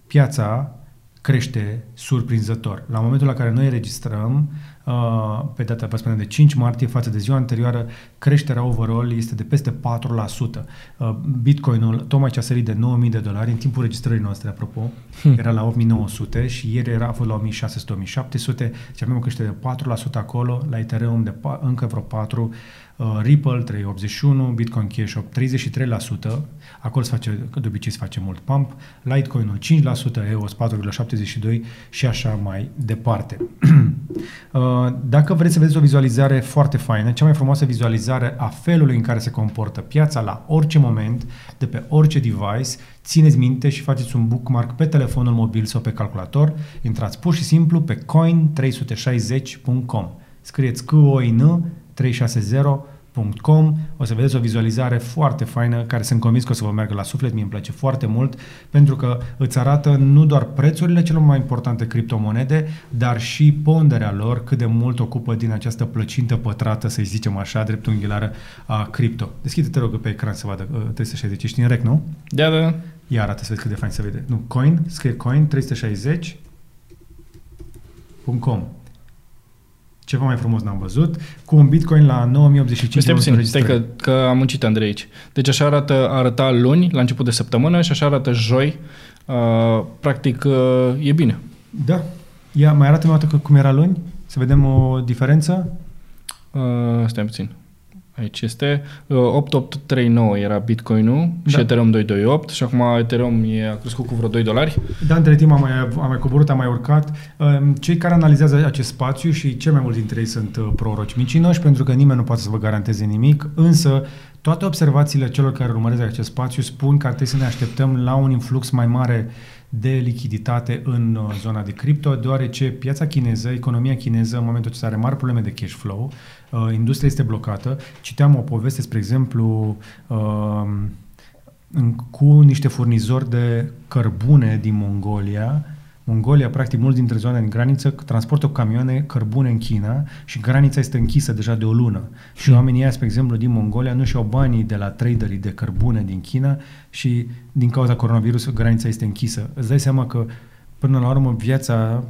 [SPEAKER 1] piața crește surprinzător. La momentul la care noi registrăm, uh, pe data vă spunem, de 5 martie față de ziua anterioară, creșterea overall este de peste 4%. Uh, Bitcoinul tocmai ce a sărit de 9.000 de dolari în timpul registrării noastre, apropo, era la 8.900 și ieri era a fost la 1.600-1.700, deci avem o creștere de 4% acolo, la Ethereum de pa- încă vreo 4%, uh, Ripple 381, Bitcoin Cash 8, 33%, acolo se face, de obicei se face mult pump, Litecoin 5%, EOS 4,72% și așa mai departe. uh, dacă vreți să vedeți o vizualizare foarte faină, cea mai frumoasă vizualizare a felului în care se comportă piața la orice moment, de pe orice device, țineți minte și faceți un bookmark pe telefonul mobil sau pe calculator, intrați pur și simplu pe coin360.com. Scrieți QOIN 360 Com. O să vedeți o vizualizare foarte faină care sunt convins că o să vă meargă la suflet, mie îmi place foarte mult pentru că îți arată nu doar prețurile celor mai importante criptomonede, dar și ponderea lor, cât de mult ocupă din această plăcintă pătrată, să zicem așa, dreptunghiulară a cripto. Deschide-te rog pe ecran să vadă uh, 360, ești în rec, nu?
[SPEAKER 2] Da, da.
[SPEAKER 1] Ia arată să vezi cât de fain se vede. Nu, coin, scrie coin 360 .com ceva mai frumos n-am văzut, cu un bitcoin la 9085
[SPEAKER 2] Stai puțin, stai
[SPEAKER 1] înregistrări.
[SPEAKER 2] că, că am muncit Andrei aici. Deci așa arată, arăta luni, la început de săptămână și așa arată joi. Uh, practic, uh, e bine.
[SPEAKER 1] Da. Ia, mai arată o dată că- cum era luni? Să vedem o diferență?
[SPEAKER 2] Uh, stai puțin. Aici este. Uh, 8839 era Bitcoin-ul da. și Ethereum 228 și acum Ethereum e, a crescut cu vreo 2 dolari.
[SPEAKER 1] Da, între timp a mai, a mai coborât, a mai urcat. Um, Cei care analizează acest spațiu și cel mai mulți dintre ei sunt uh, proroci mincinoși pentru că nimeni nu poate să vă garanteze nimic, însă toate observațiile celor care urmăresc acest spațiu spun că ar trebui să ne așteptăm la un influx mai mare de lichiditate în uh, zona de cripto, deoarece piața chineză, economia chineză, în momentul acesta are mari probleme de cash flow, uh, industria este blocată. Citeam o poveste, spre exemplu, uh, în- cu niște furnizori de cărbune din Mongolia. Mongolia, practic, mulți dintre zone din graniță transportă cu camioane cărbune în China și granița este închisă deja de o lună. Și
[SPEAKER 2] Hmm.
[SPEAKER 1] oamenii ăia, spre exemplu, din Mongolia nu și-au banii de la traderii de cărbune din China și din cauza coronavirusului granița este închisă. Îți dai seama că, până la urmă, viața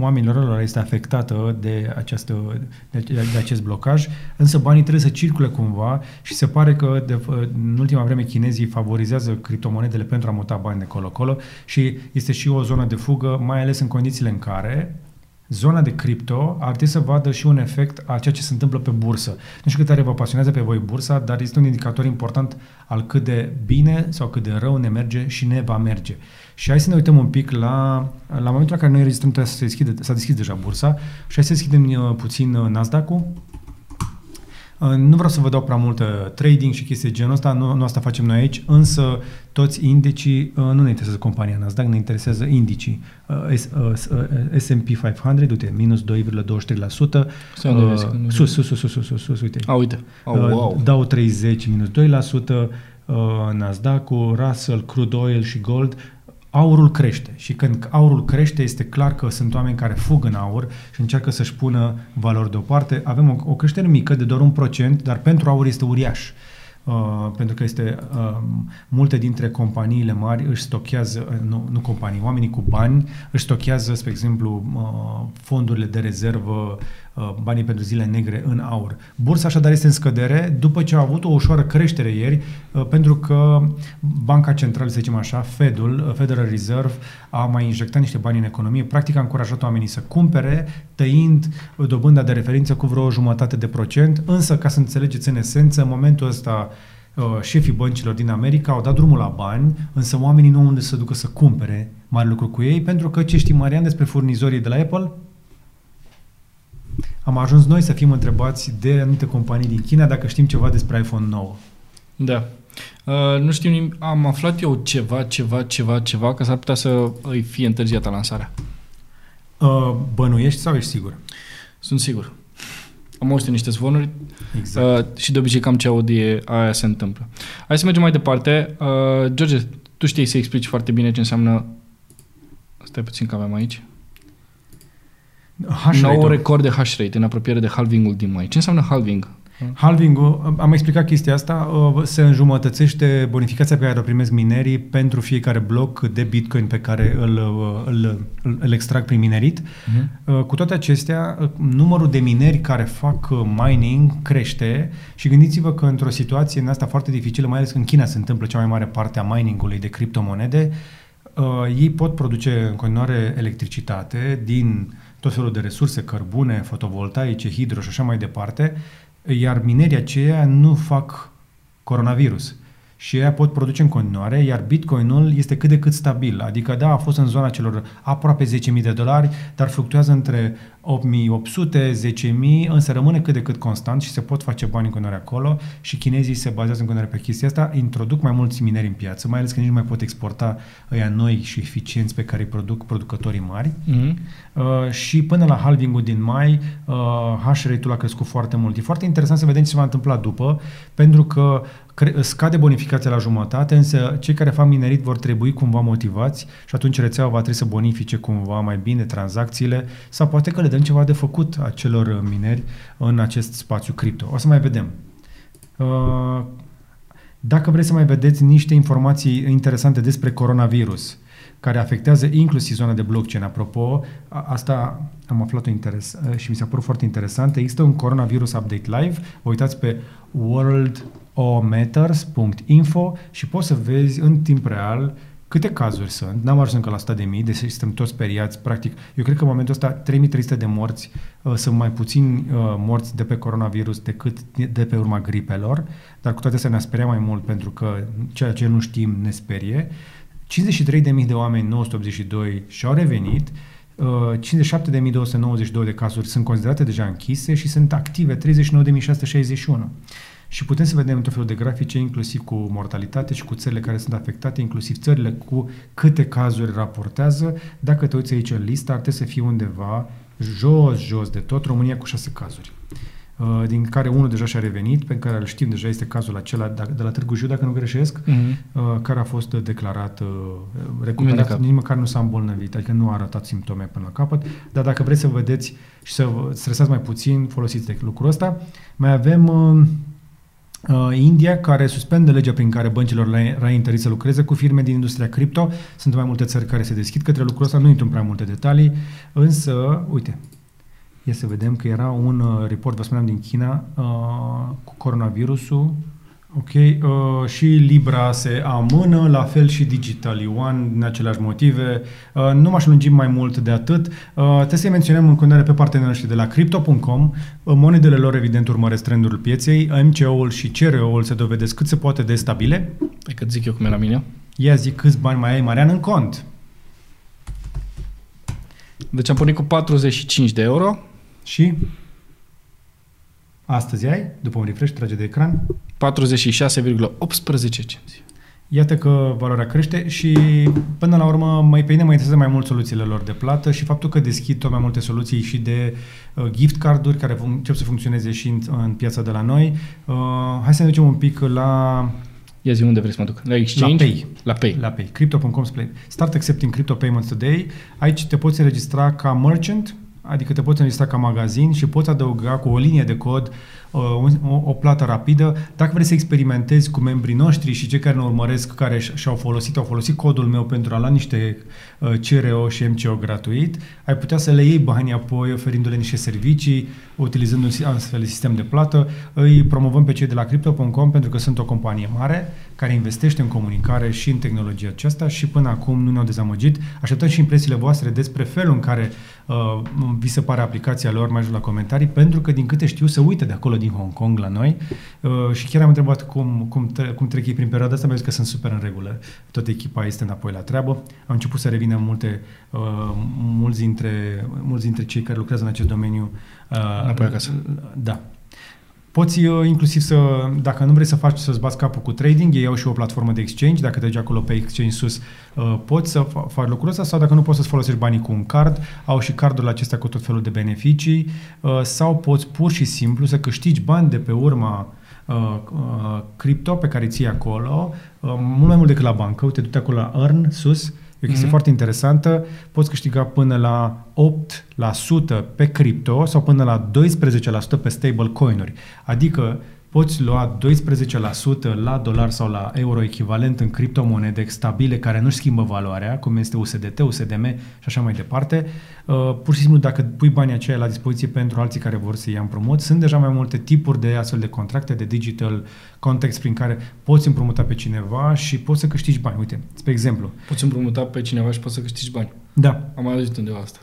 [SPEAKER 1] oamenilor lor este afectată de, această, de, de acest blocaj, însă banii trebuie să circule cumva și se pare că de, în ultima vreme chinezii favorizează criptomonedele pentru a muta bani de colo-colo și este și o zonă de fugă, mai ales în condițiile în care zona de cripto ar trebui să vadă și un efect a ceea ce se întâmplă pe bursă. Nu știu cât tare vă pasionează pe voi bursa, dar este un indicator important al cât de bine sau cât de rău ne merge și ne va merge. Și hai să ne uităm un pic la, la momentul în care noi rezistăm, trebuie să se deschide, s-a deschis deja bursa și hai să deschidem uh, puțin uh, Nasdaq-ul. Uh, Nu vreau să vă dau prea multă trading și chestii de genul ăsta, nu, nu asta facem noi aici, însă toți indicii, uh, nu ne interesează compania Nasdaq, ne interesează indicii. Uh, S- uh, S- uh, S&P 500, uite, minus 2,23%.
[SPEAKER 2] Stai unde vezi că nu-
[SPEAKER 1] Uh, sus, sus, sus, sus, sus, sus, sus, uite.
[SPEAKER 2] A, uite. Oh,
[SPEAKER 1] Uh,
[SPEAKER 2] wow.
[SPEAKER 1] Dow 30 minus 2%, uh, Nasdaq-ul, Russell, Crude Oil și Gold, aurul crește și când aurul crește este clar că sunt oameni care fug în aur și încearcă să-și pună valori deoparte. Avem o, o creștere mică de doar un procent, dar pentru aur este uriaș. Uh, pentru că este uh, multe dintre companiile mari își stochează, uh, nu, nu companii, oamenii cu bani își stochează, spre exemplu, uh, fondurile de rezervă, uh, banii pentru zile negre în aur. Bursa așadar este în scădere după ce a avut o ușoară creștere ieri, uh, pentru că Banca Centrală, să zicem așa, Fedul, uh, Federal Reserve, a mai injectat niște bani în economie, practic a încurajat oamenii să cumpere, tăind uh, dobânda de referință cu vreo jumătate de procent, însă, ca să înțelegeți în esență, în momentul ăsta uh, șefii băncilor din America au dat drumul la bani, însă oamenii nu au unde să ducă să cumpere mari lucruri cu ei, pentru că ce știi, Marian, despre furnizorii de la Apple? Am ajuns noi să fim întrebați de anumite companii din China dacă știm ceva despre iPhone 9.
[SPEAKER 2] Da. Uh, nu știu nimic. Am aflat eu ceva, ceva, ceva, ceva, că s-ar putea să îi fie întârziată lansarea.
[SPEAKER 1] Uh, bănuiești sau ești sigur?
[SPEAKER 2] Sunt sigur. Am auzit niște zvonuri
[SPEAKER 1] Exact.
[SPEAKER 2] uh, și de obicei cam ce aud e, aia se întâmplă. Hai să mergem mai departe. Uh, George, tu știi să explici foarte bine ce înseamnă... Stai puțin că avem aici.
[SPEAKER 1] Hash
[SPEAKER 2] Nou
[SPEAKER 1] rate-ul.
[SPEAKER 2] record de hash rate în apropiere de halvingul din mai. Ce înseamnă halving?
[SPEAKER 1] Halving-ul, am explicat chestia asta, uh, se înjumătățește bonificația pe care o primesc minerii pentru fiecare bloc de Bitcoin pe care îl, uh, îl, îl, îl extrag prin minerit.
[SPEAKER 2] Uh-huh.
[SPEAKER 1] Uh, Cu toate acestea, uh, numărul de mineri care fac uh, mining crește și gândiți-vă că într-o situație în asta foarte dificilă, mai ales că în China se întâmplă cea mai mare parte a miningului de criptomonede, uh, ei pot produce în continuare electricitate din tot felul de resurse, cărbune, fotovoltaice, hidro și așa mai departe, iar minerii aceia nu fac coronavirus. Și ei pot produce în continuare, iar Bitcoinul este cât de cât stabil. Adică, da, a fost în zona celor aproape 10.000 de dolari, dar fluctuează între 8.800, 10.000, însă rămâne cât de cât constant și se pot face bani în continuare acolo și chinezii se bazează în continuare pe chestia asta, introduc mai mulți mineri în piață, mai ales că nici nu mai pot exporta ăia noi și eficienți pe care îi produc producătorii mari.
[SPEAKER 2] Uh-huh.
[SPEAKER 1] Uh, și până la halving-ul din mai, uh, hash rate-ul a crescut foarte mult. E foarte interesant să vedem ce se va întâmpla după, pentru că cre- scade bonificația la jumătate, însă cei care fac minerit vor trebui cumva motivați și atunci rețeaua va trebui să bonifice cumva mai bine tranzacțiile sau poate că le dăm ceva de făcut acelor mineri în acest spațiu cripto. O să mai vedem. Uh, Dacă vreți să mai vedeți niște informații interesante despre coronavirus, care afectează inclusiv zona de blockchain. Apropo, a- asta am aflat-o interes și mi s-a părut foarte interesant. Există un coronavirus update live. Vă uitați pe worldometers.info și poți să vezi în timp real câte cazuri sunt, n-am ajuns încă la 100 de mii, deci suntem toți speriați, practic, eu cred că în momentul ăsta 3300 de morți uh, sunt mai puțini uh, morți de pe coronavirus decât de pe urma gripelor, dar cu toate astea ne-a speriat mai mult pentru că ceea ce nu știm ne sperie. 53.000 de oameni, 982, și-au revenit, uh, 57.292 de cazuri sunt considerate deja închise și sunt active 39.661. Și putem să vedem tot felul de grafice, inclusiv cu mortalitate și cu țările care sunt afectate, inclusiv țările cu câte cazuri raportează. Dacă te uiți aici în listă, ar trebui să fie undeva jos, jos de tot, România cu șase cazuri. Uh, din care unul deja și-a revenit, pe care îl știm deja, este cazul acela de la Târgu Jiu, dacă nu greșesc,
[SPEAKER 2] Mhm.
[SPEAKER 1] uh, care a fost declarat uh, recuperat,
[SPEAKER 2] Vindecat.
[SPEAKER 1] nici măcar nu s-a îmbolnăvit, adică nu a arătat simptome până la capăt, dar dacă vreți să vedeți și să vă stresați mai puțin, folosiți de lucrul ăsta. Mai avem uh, uh, India, care suspendă legea prin care băncilor le era interzis să lucreze cu firme din industria cripto. Sunt mai multe țări care se deschid către lucrul ăsta, nu intru în prea multe detalii, însă, uite, Ia să vedem că era un uh, report, vă spuneam, din China uh, cu coronavirusul. Ok, uh, și Libra se amână, la fel și Digital Yuan, din aceleași motive. Uh, nu m-aș lungi mai mult de atât. Uh, trebuie să-i menționăm în continuare pe partenerii noștri de la Crypto.com. Uh, monedele lor, evident, urmăresc trendul pieței. MCO-ul și CRO-ul se dovedesc cât se poate de stabile.
[SPEAKER 2] Hai că zic eu cum e la mine.
[SPEAKER 1] Ia zic câți bani mai ai, Marian, în cont.
[SPEAKER 2] Deci am pornit cu 45 de euro,
[SPEAKER 1] Și astăzi ai, după un refresh, trage de ecran,
[SPEAKER 2] 46,18 cenți.
[SPEAKER 1] Iată că valoarea crește și până la urmă mai pe mine mă interesează mai mult soluțiile lor de plată și faptul că deschid tot mai multe soluții și de uh, gift carduri care fun- încep să funcționeze și în, în piața de la noi. Uh, hai să ne ducem un pic la,
[SPEAKER 2] Ia zi unde vrei să mă duc? La Exchange?
[SPEAKER 1] La Pay.
[SPEAKER 2] La Pay.
[SPEAKER 1] la Pay, crypto.com play. Start accepting crypto payments today. Aici te poți înregistra ca merchant, adică te poți înregistra ca magazin și poți adăuga cu o linie de cod uh, un- o, o plată rapidă. Dacă vrei să experimentezi cu membrii noștri și cei care ne urmăresc, care și- și-au folosit, au folosit codul meu pentru a lua niște uh, CRO și MCO gratuit, ai putea să le iei banii apoi oferindu-le niște servicii, utilizând un si- astfel de sistem de plată. Îi promovăm pe cei de la Crypto.com pentru că sunt o companie mare care investește în comunicare și în tehnologia aceasta și până acum nu ne-au dezamăgit. Așteptăm și impresiile voastre despre felul în care uh, vi se pare aplicația lor, mai jos la comentarii, pentru că din câte știu se uită de acolo din Hong Kong la noi uh, și chiar am întrebat cum, cum, tre- cum trec ei prin perioada asta, mi-au zis că sunt super în regulă. Toată echipa este înapoi la treabă. Au început să revină multe, uh, mulți, dintre, mulți dintre cei care lucrează în acest domeniu. Uh,
[SPEAKER 2] Înapoi acasă.
[SPEAKER 1] Da. Poți uh, inclusiv să, dacă nu vrei să faci, să-ți bați capul cu trading, ei au și o platformă de exchange, dacă te duci acolo pe exchange sus, uh, poți să fa- faci lucrul ăsta sau dacă nu poți să-ți folosești banii cu un card, au și cardurile acestea cu tot felul de beneficii uh, sau poți pur și simplu să câștigi bani de pe urma uh, uh, cripto pe care ții acolo, uh, mult mai mult decât la bancă. Uite, du-te acolo la Earn, sus, E o chestie
[SPEAKER 2] Mhm.
[SPEAKER 1] foarte interesantă. Poți câștiga până la 8% pe cripto sau până la 12% pe stablecoin-uri. Adică poți lua 12% la dolar sau la euro echivalent în criptomonede stabile care nu-și schimbă valoarea, cum este USDT, USDM și așa mai departe. Uh, pur și simplu, dacă pui banii aceia la dispoziție pentru alții care vor să ia împrumut, sunt deja mai multe tipuri de astfel de contracte, de digital context prin care poți împrumuta pe cineva și poți să câștigi bani. Uite, spre exemplu.
[SPEAKER 2] Poți împrumuta pe cineva și poți să câștigi bani.
[SPEAKER 1] Da,
[SPEAKER 2] Am mai auzit undeva asta.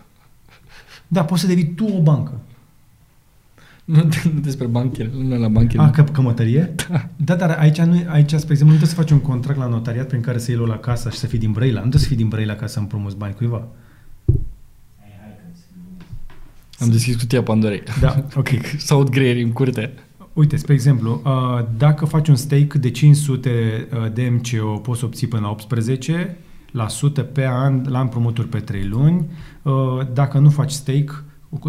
[SPEAKER 1] da, poți să devii tu o bancă.
[SPEAKER 2] Nu, nu despre banchele, nu la banchele.
[SPEAKER 1] Ah, că, cămătărie? Da. da, dar aici, nu, aici, spre exemplu, nu trebuie să faci un contract la notariat prin care să iei la casa și să fii din Brăila. Nu trebuie să fii din Brăila ca să împrumuți bani cuiva.
[SPEAKER 2] Am deschis cutia Pandorei.
[SPEAKER 1] Da, ok.
[SPEAKER 2] Sau greieri în curte.
[SPEAKER 1] Uite, spre exemplu, uh, dacă faci un stake de 500 uh, de MCO, poți să obții până la 18 la sută pe an la împrumuturi pe 3 luni. Uh, Dacă nu faci stake, cu-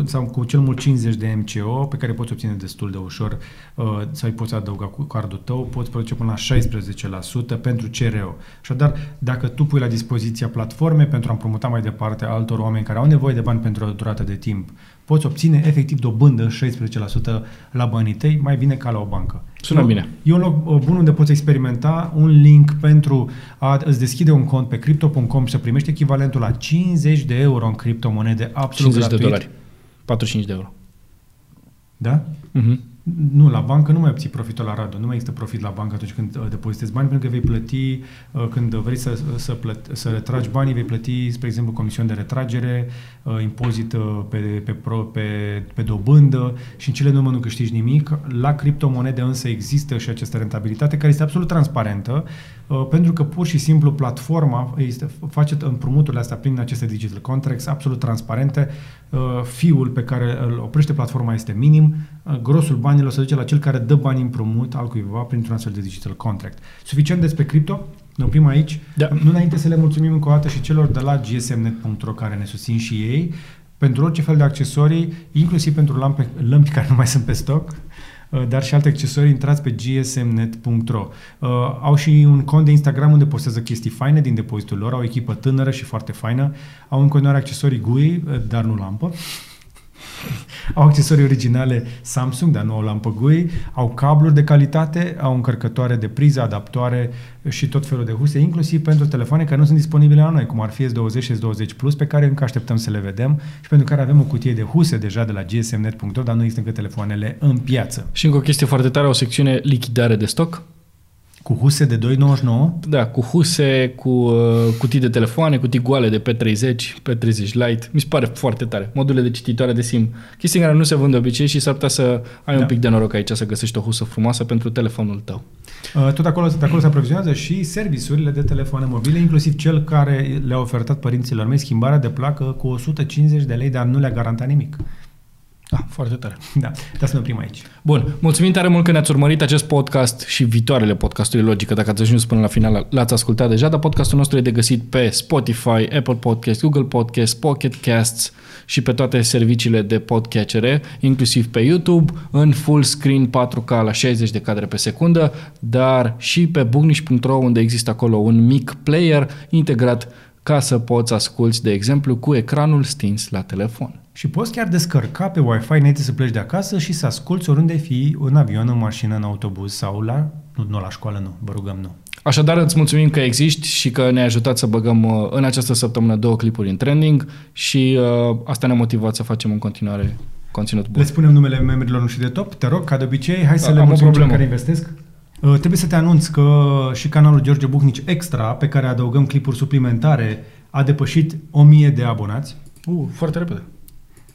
[SPEAKER 1] sau cu cel mult 50 de MCO, pe care poți obține destul de ușor, uh, sau îi poți adăuga cu cardul tău, poți produce până la 16% pentru CRO. Așadar, dacă tu pui la dispoziția platforme pentru a împrumuta mai departe altor oameni care au nevoie de bani pentru o durată de timp, poți obține efectiv dobândă 16% la banii tăi, mai bine ca la o bancă.
[SPEAKER 2] Sună
[SPEAKER 1] E un-
[SPEAKER 2] bine.
[SPEAKER 1] E un loc uh, bun unde poți experimenta un link pentru a îți deschide un cont pe crypto.com și să primești echivalentul la 50 de euro în criptomonede absolut
[SPEAKER 2] 50 de
[SPEAKER 1] gratuit.
[SPEAKER 2] dolari. 45 de euro.
[SPEAKER 1] Da?
[SPEAKER 2] Mhm.
[SPEAKER 1] Nu, la bancă nu mai obții profitul la Radu. Nu mai există profit la bancă atunci când uh, depozitezi bani, pentru că vei plăti, uh, când vrei să, să, plăt, să retragi banii, vei plăti, spre exemplu, comision de retragere, uh, impozit uh, pe, pe, pro, pe, pe dobândă și în cele din urmă nu câștigi nimic. La criptomonede însă există și această rentabilitate care este absolut transparentă, uh, pentru că pur și simplu platforma este, face împrumuturile astea prin aceste digital contracts absolut transparente. Uh, fiul pe care îl oprește platforma este minim, uh, grosul banilor se duce la cel care dă bani împrumut al cuiva printr-un astfel de digital contract. Suficient despre cripto, ne oprim aici.
[SPEAKER 2] Da.
[SPEAKER 1] Nu înainte să le mulțumim încă o dată și celor de la gsmnet.ro care ne susțin și ei pentru orice fel de accesorii, inclusiv pentru lampe, lămpi care nu mai sunt pe stoc, uh, dar și alte accesorii, intrați pe gsmnet.ro. Uh, au și un cont de Instagram unde postează chestii faine din depozitul lor, au o echipă tânără și foarte faină, au în continuare accesorii GUI, uh, dar nu lampă. Au accesorii originale Samsung, dar nu au lampă GUI, au cabluri de calitate, au încărcătoare de priză, adaptoare și tot felul de huse, inclusiv pentru telefoane care nu sunt disponibile la noi, cum ar fi S20 și S20 Plus, pe care încă așteptăm să le vedem și pentru care avem o cutie de huse deja de la gsmnet.ro, dar nu există încă telefoanele în piață.
[SPEAKER 2] Și încă o chestie foarte tare, o secțiune lichidare de stoc.
[SPEAKER 1] Cu huse de 2,99
[SPEAKER 2] Da, cu huse, cu uh, cutii de telefoane, cutii goale de P30, P30 Lite. Mi se pare foarte tare. Module de cititoare de SIM. Chestii care nu se vând de obicei și s-ar putea să ai
[SPEAKER 1] Da.
[SPEAKER 2] un pic de noroc aici să găsești o husă frumoasă pentru telefonul tău.
[SPEAKER 1] Uh, Tot acolo, tot acolo se aprovizionează și serviciurile de telefoane mobile, inclusiv cel care le-a ofertat părinților mei schimbarea de placă cu 150 de lei, dar nu le-a garantat nimic.
[SPEAKER 2] Ah, foarte tare.
[SPEAKER 1] Da, dar să ne oprim aici.
[SPEAKER 2] Bun, mulțumim tare mult că ne-ați urmărit acest podcast și viitoarele podcasturi, logică, dacă ați ajuns până la final, l-ați ascultat deja, dar podcastul nostru e de găsit pe Spotify, Apple Podcast, Google Podcast, Pocket Casts și pe toate serviciile de podcatchere, inclusiv pe YouTube, în full screen 4K la 60 de cadre pe secundă, dar și pe bugniș.ro unde există acolo un mic player integrat ca să poți asculti, de exemplu, cu ecranul stins la telefon.
[SPEAKER 1] Și poți chiar descărca pe Wi-Fi înainte să pleci de acasă și să asculți oriunde fi, în avion, în mașină, în autobuz sau la... Nu, nu la școală, nu. Vă rugăm, nu.
[SPEAKER 2] Așadar, îți mulțumim că existi și că ne-ai ajutat să băgăm uh, în această săptămână două clipuri în trending și uh, asta ne-a motivat să facem în continuare conținut bun.
[SPEAKER 1] Le spunem numele membrilor noștri de top, te rog, ca de obicei, hai să
[SPEAKER 2] Am
[SPEAKER 1] le
[SPEAKER 2] o
[SPEAKER 1] mulțumim celor
[SPEAKER 2] problemă.
[SPEAKER 1] care investesc. Uh, trebuie să te anunț că și canalul George Bucnici Extra, pe care adăugăm clipuri suplimentare, a depășit 1000 de abonați.
[SPEAKER 2] Uh, foarte repede.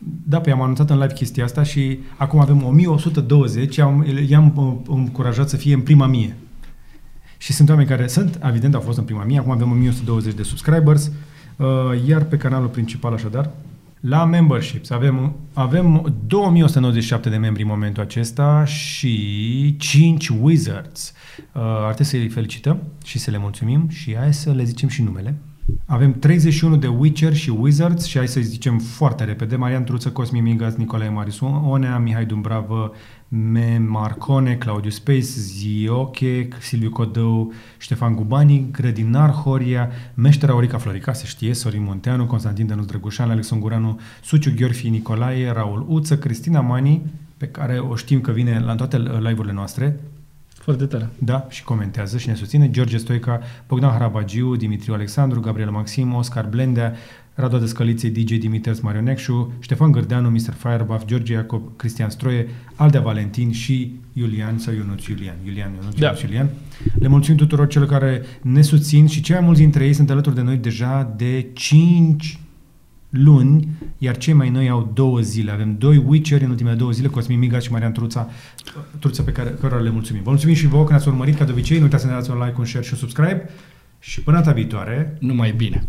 [SPEAKER 1] Da, pe am anunțat în live chestia asta și acum avem 1120, i-am, i-am uh, încurajat să fie în prima mie. Și sunt oameni care sunt, evident, au fost în prima mie, acum avem 1120 de subscribers, uh, iar pe canalul principal, așadar, la memberships avem, avem 2197 de membri în momentul acesta și 5 wizards. Uh, ar trebui să îi felicităm și să le mulțumim și hai să le zicem și numele. Avem 31 de Witcher și Wizards și hai să zicem foarte repede. Marian Truță, Cosmin Mingaz, Nicolae Marius Onea, Mihai Dumbravă, Me Marcone, Claudiu Space, Zioche, Silviu Codău, Ștefan Gubani, Grădinar Horia, Meștera Aurica Florica, se știe, Sorin Munteanu, Constantin Dănuț Drăgușan, Alex Unguranu, Suciu Gheorfi Nicolae, Raul Uță, Cristina Mani, pe care o știm că vine la toate live-urile noastre,
[SPEAKER 2] Foarte tare.
[SPEAKER 1] da, și comentează și ne susține George Stoica, Bogdan Harabagiu, Dimitriu Alexandru, Gabriel Maxim, Oscar Blendea, Radu Descălițe, DJ Dimiters Marionecșu, Ștefan Gârdeanu, Mr. Firebuff, George Iacob, Cristian Stroie, Aldea Valentin și Iulian sau Ionuț Iulian. Iulian, Ionuț,
[SPEAKER 2] Da.
[SPEAKER 1] Ionuț Iulian. Le mulțumim tuturor celor care ne susțin și cei mai mulți dintre ei sunt alături de noi deja de 5 luni, iar cei mai noi au două zile. Avem doi Witcher în ultimele două zile, Cosmin Migaș și Marian Truța, Truța pe care cărora le mulțumim. Vă mulțumim și vouă că ne-ați urmărit ca de obicei. Nu uitați să ne dați un like, un share și un subscribe. Și până data viitoare,
[SPEAKER 2] Numai bine.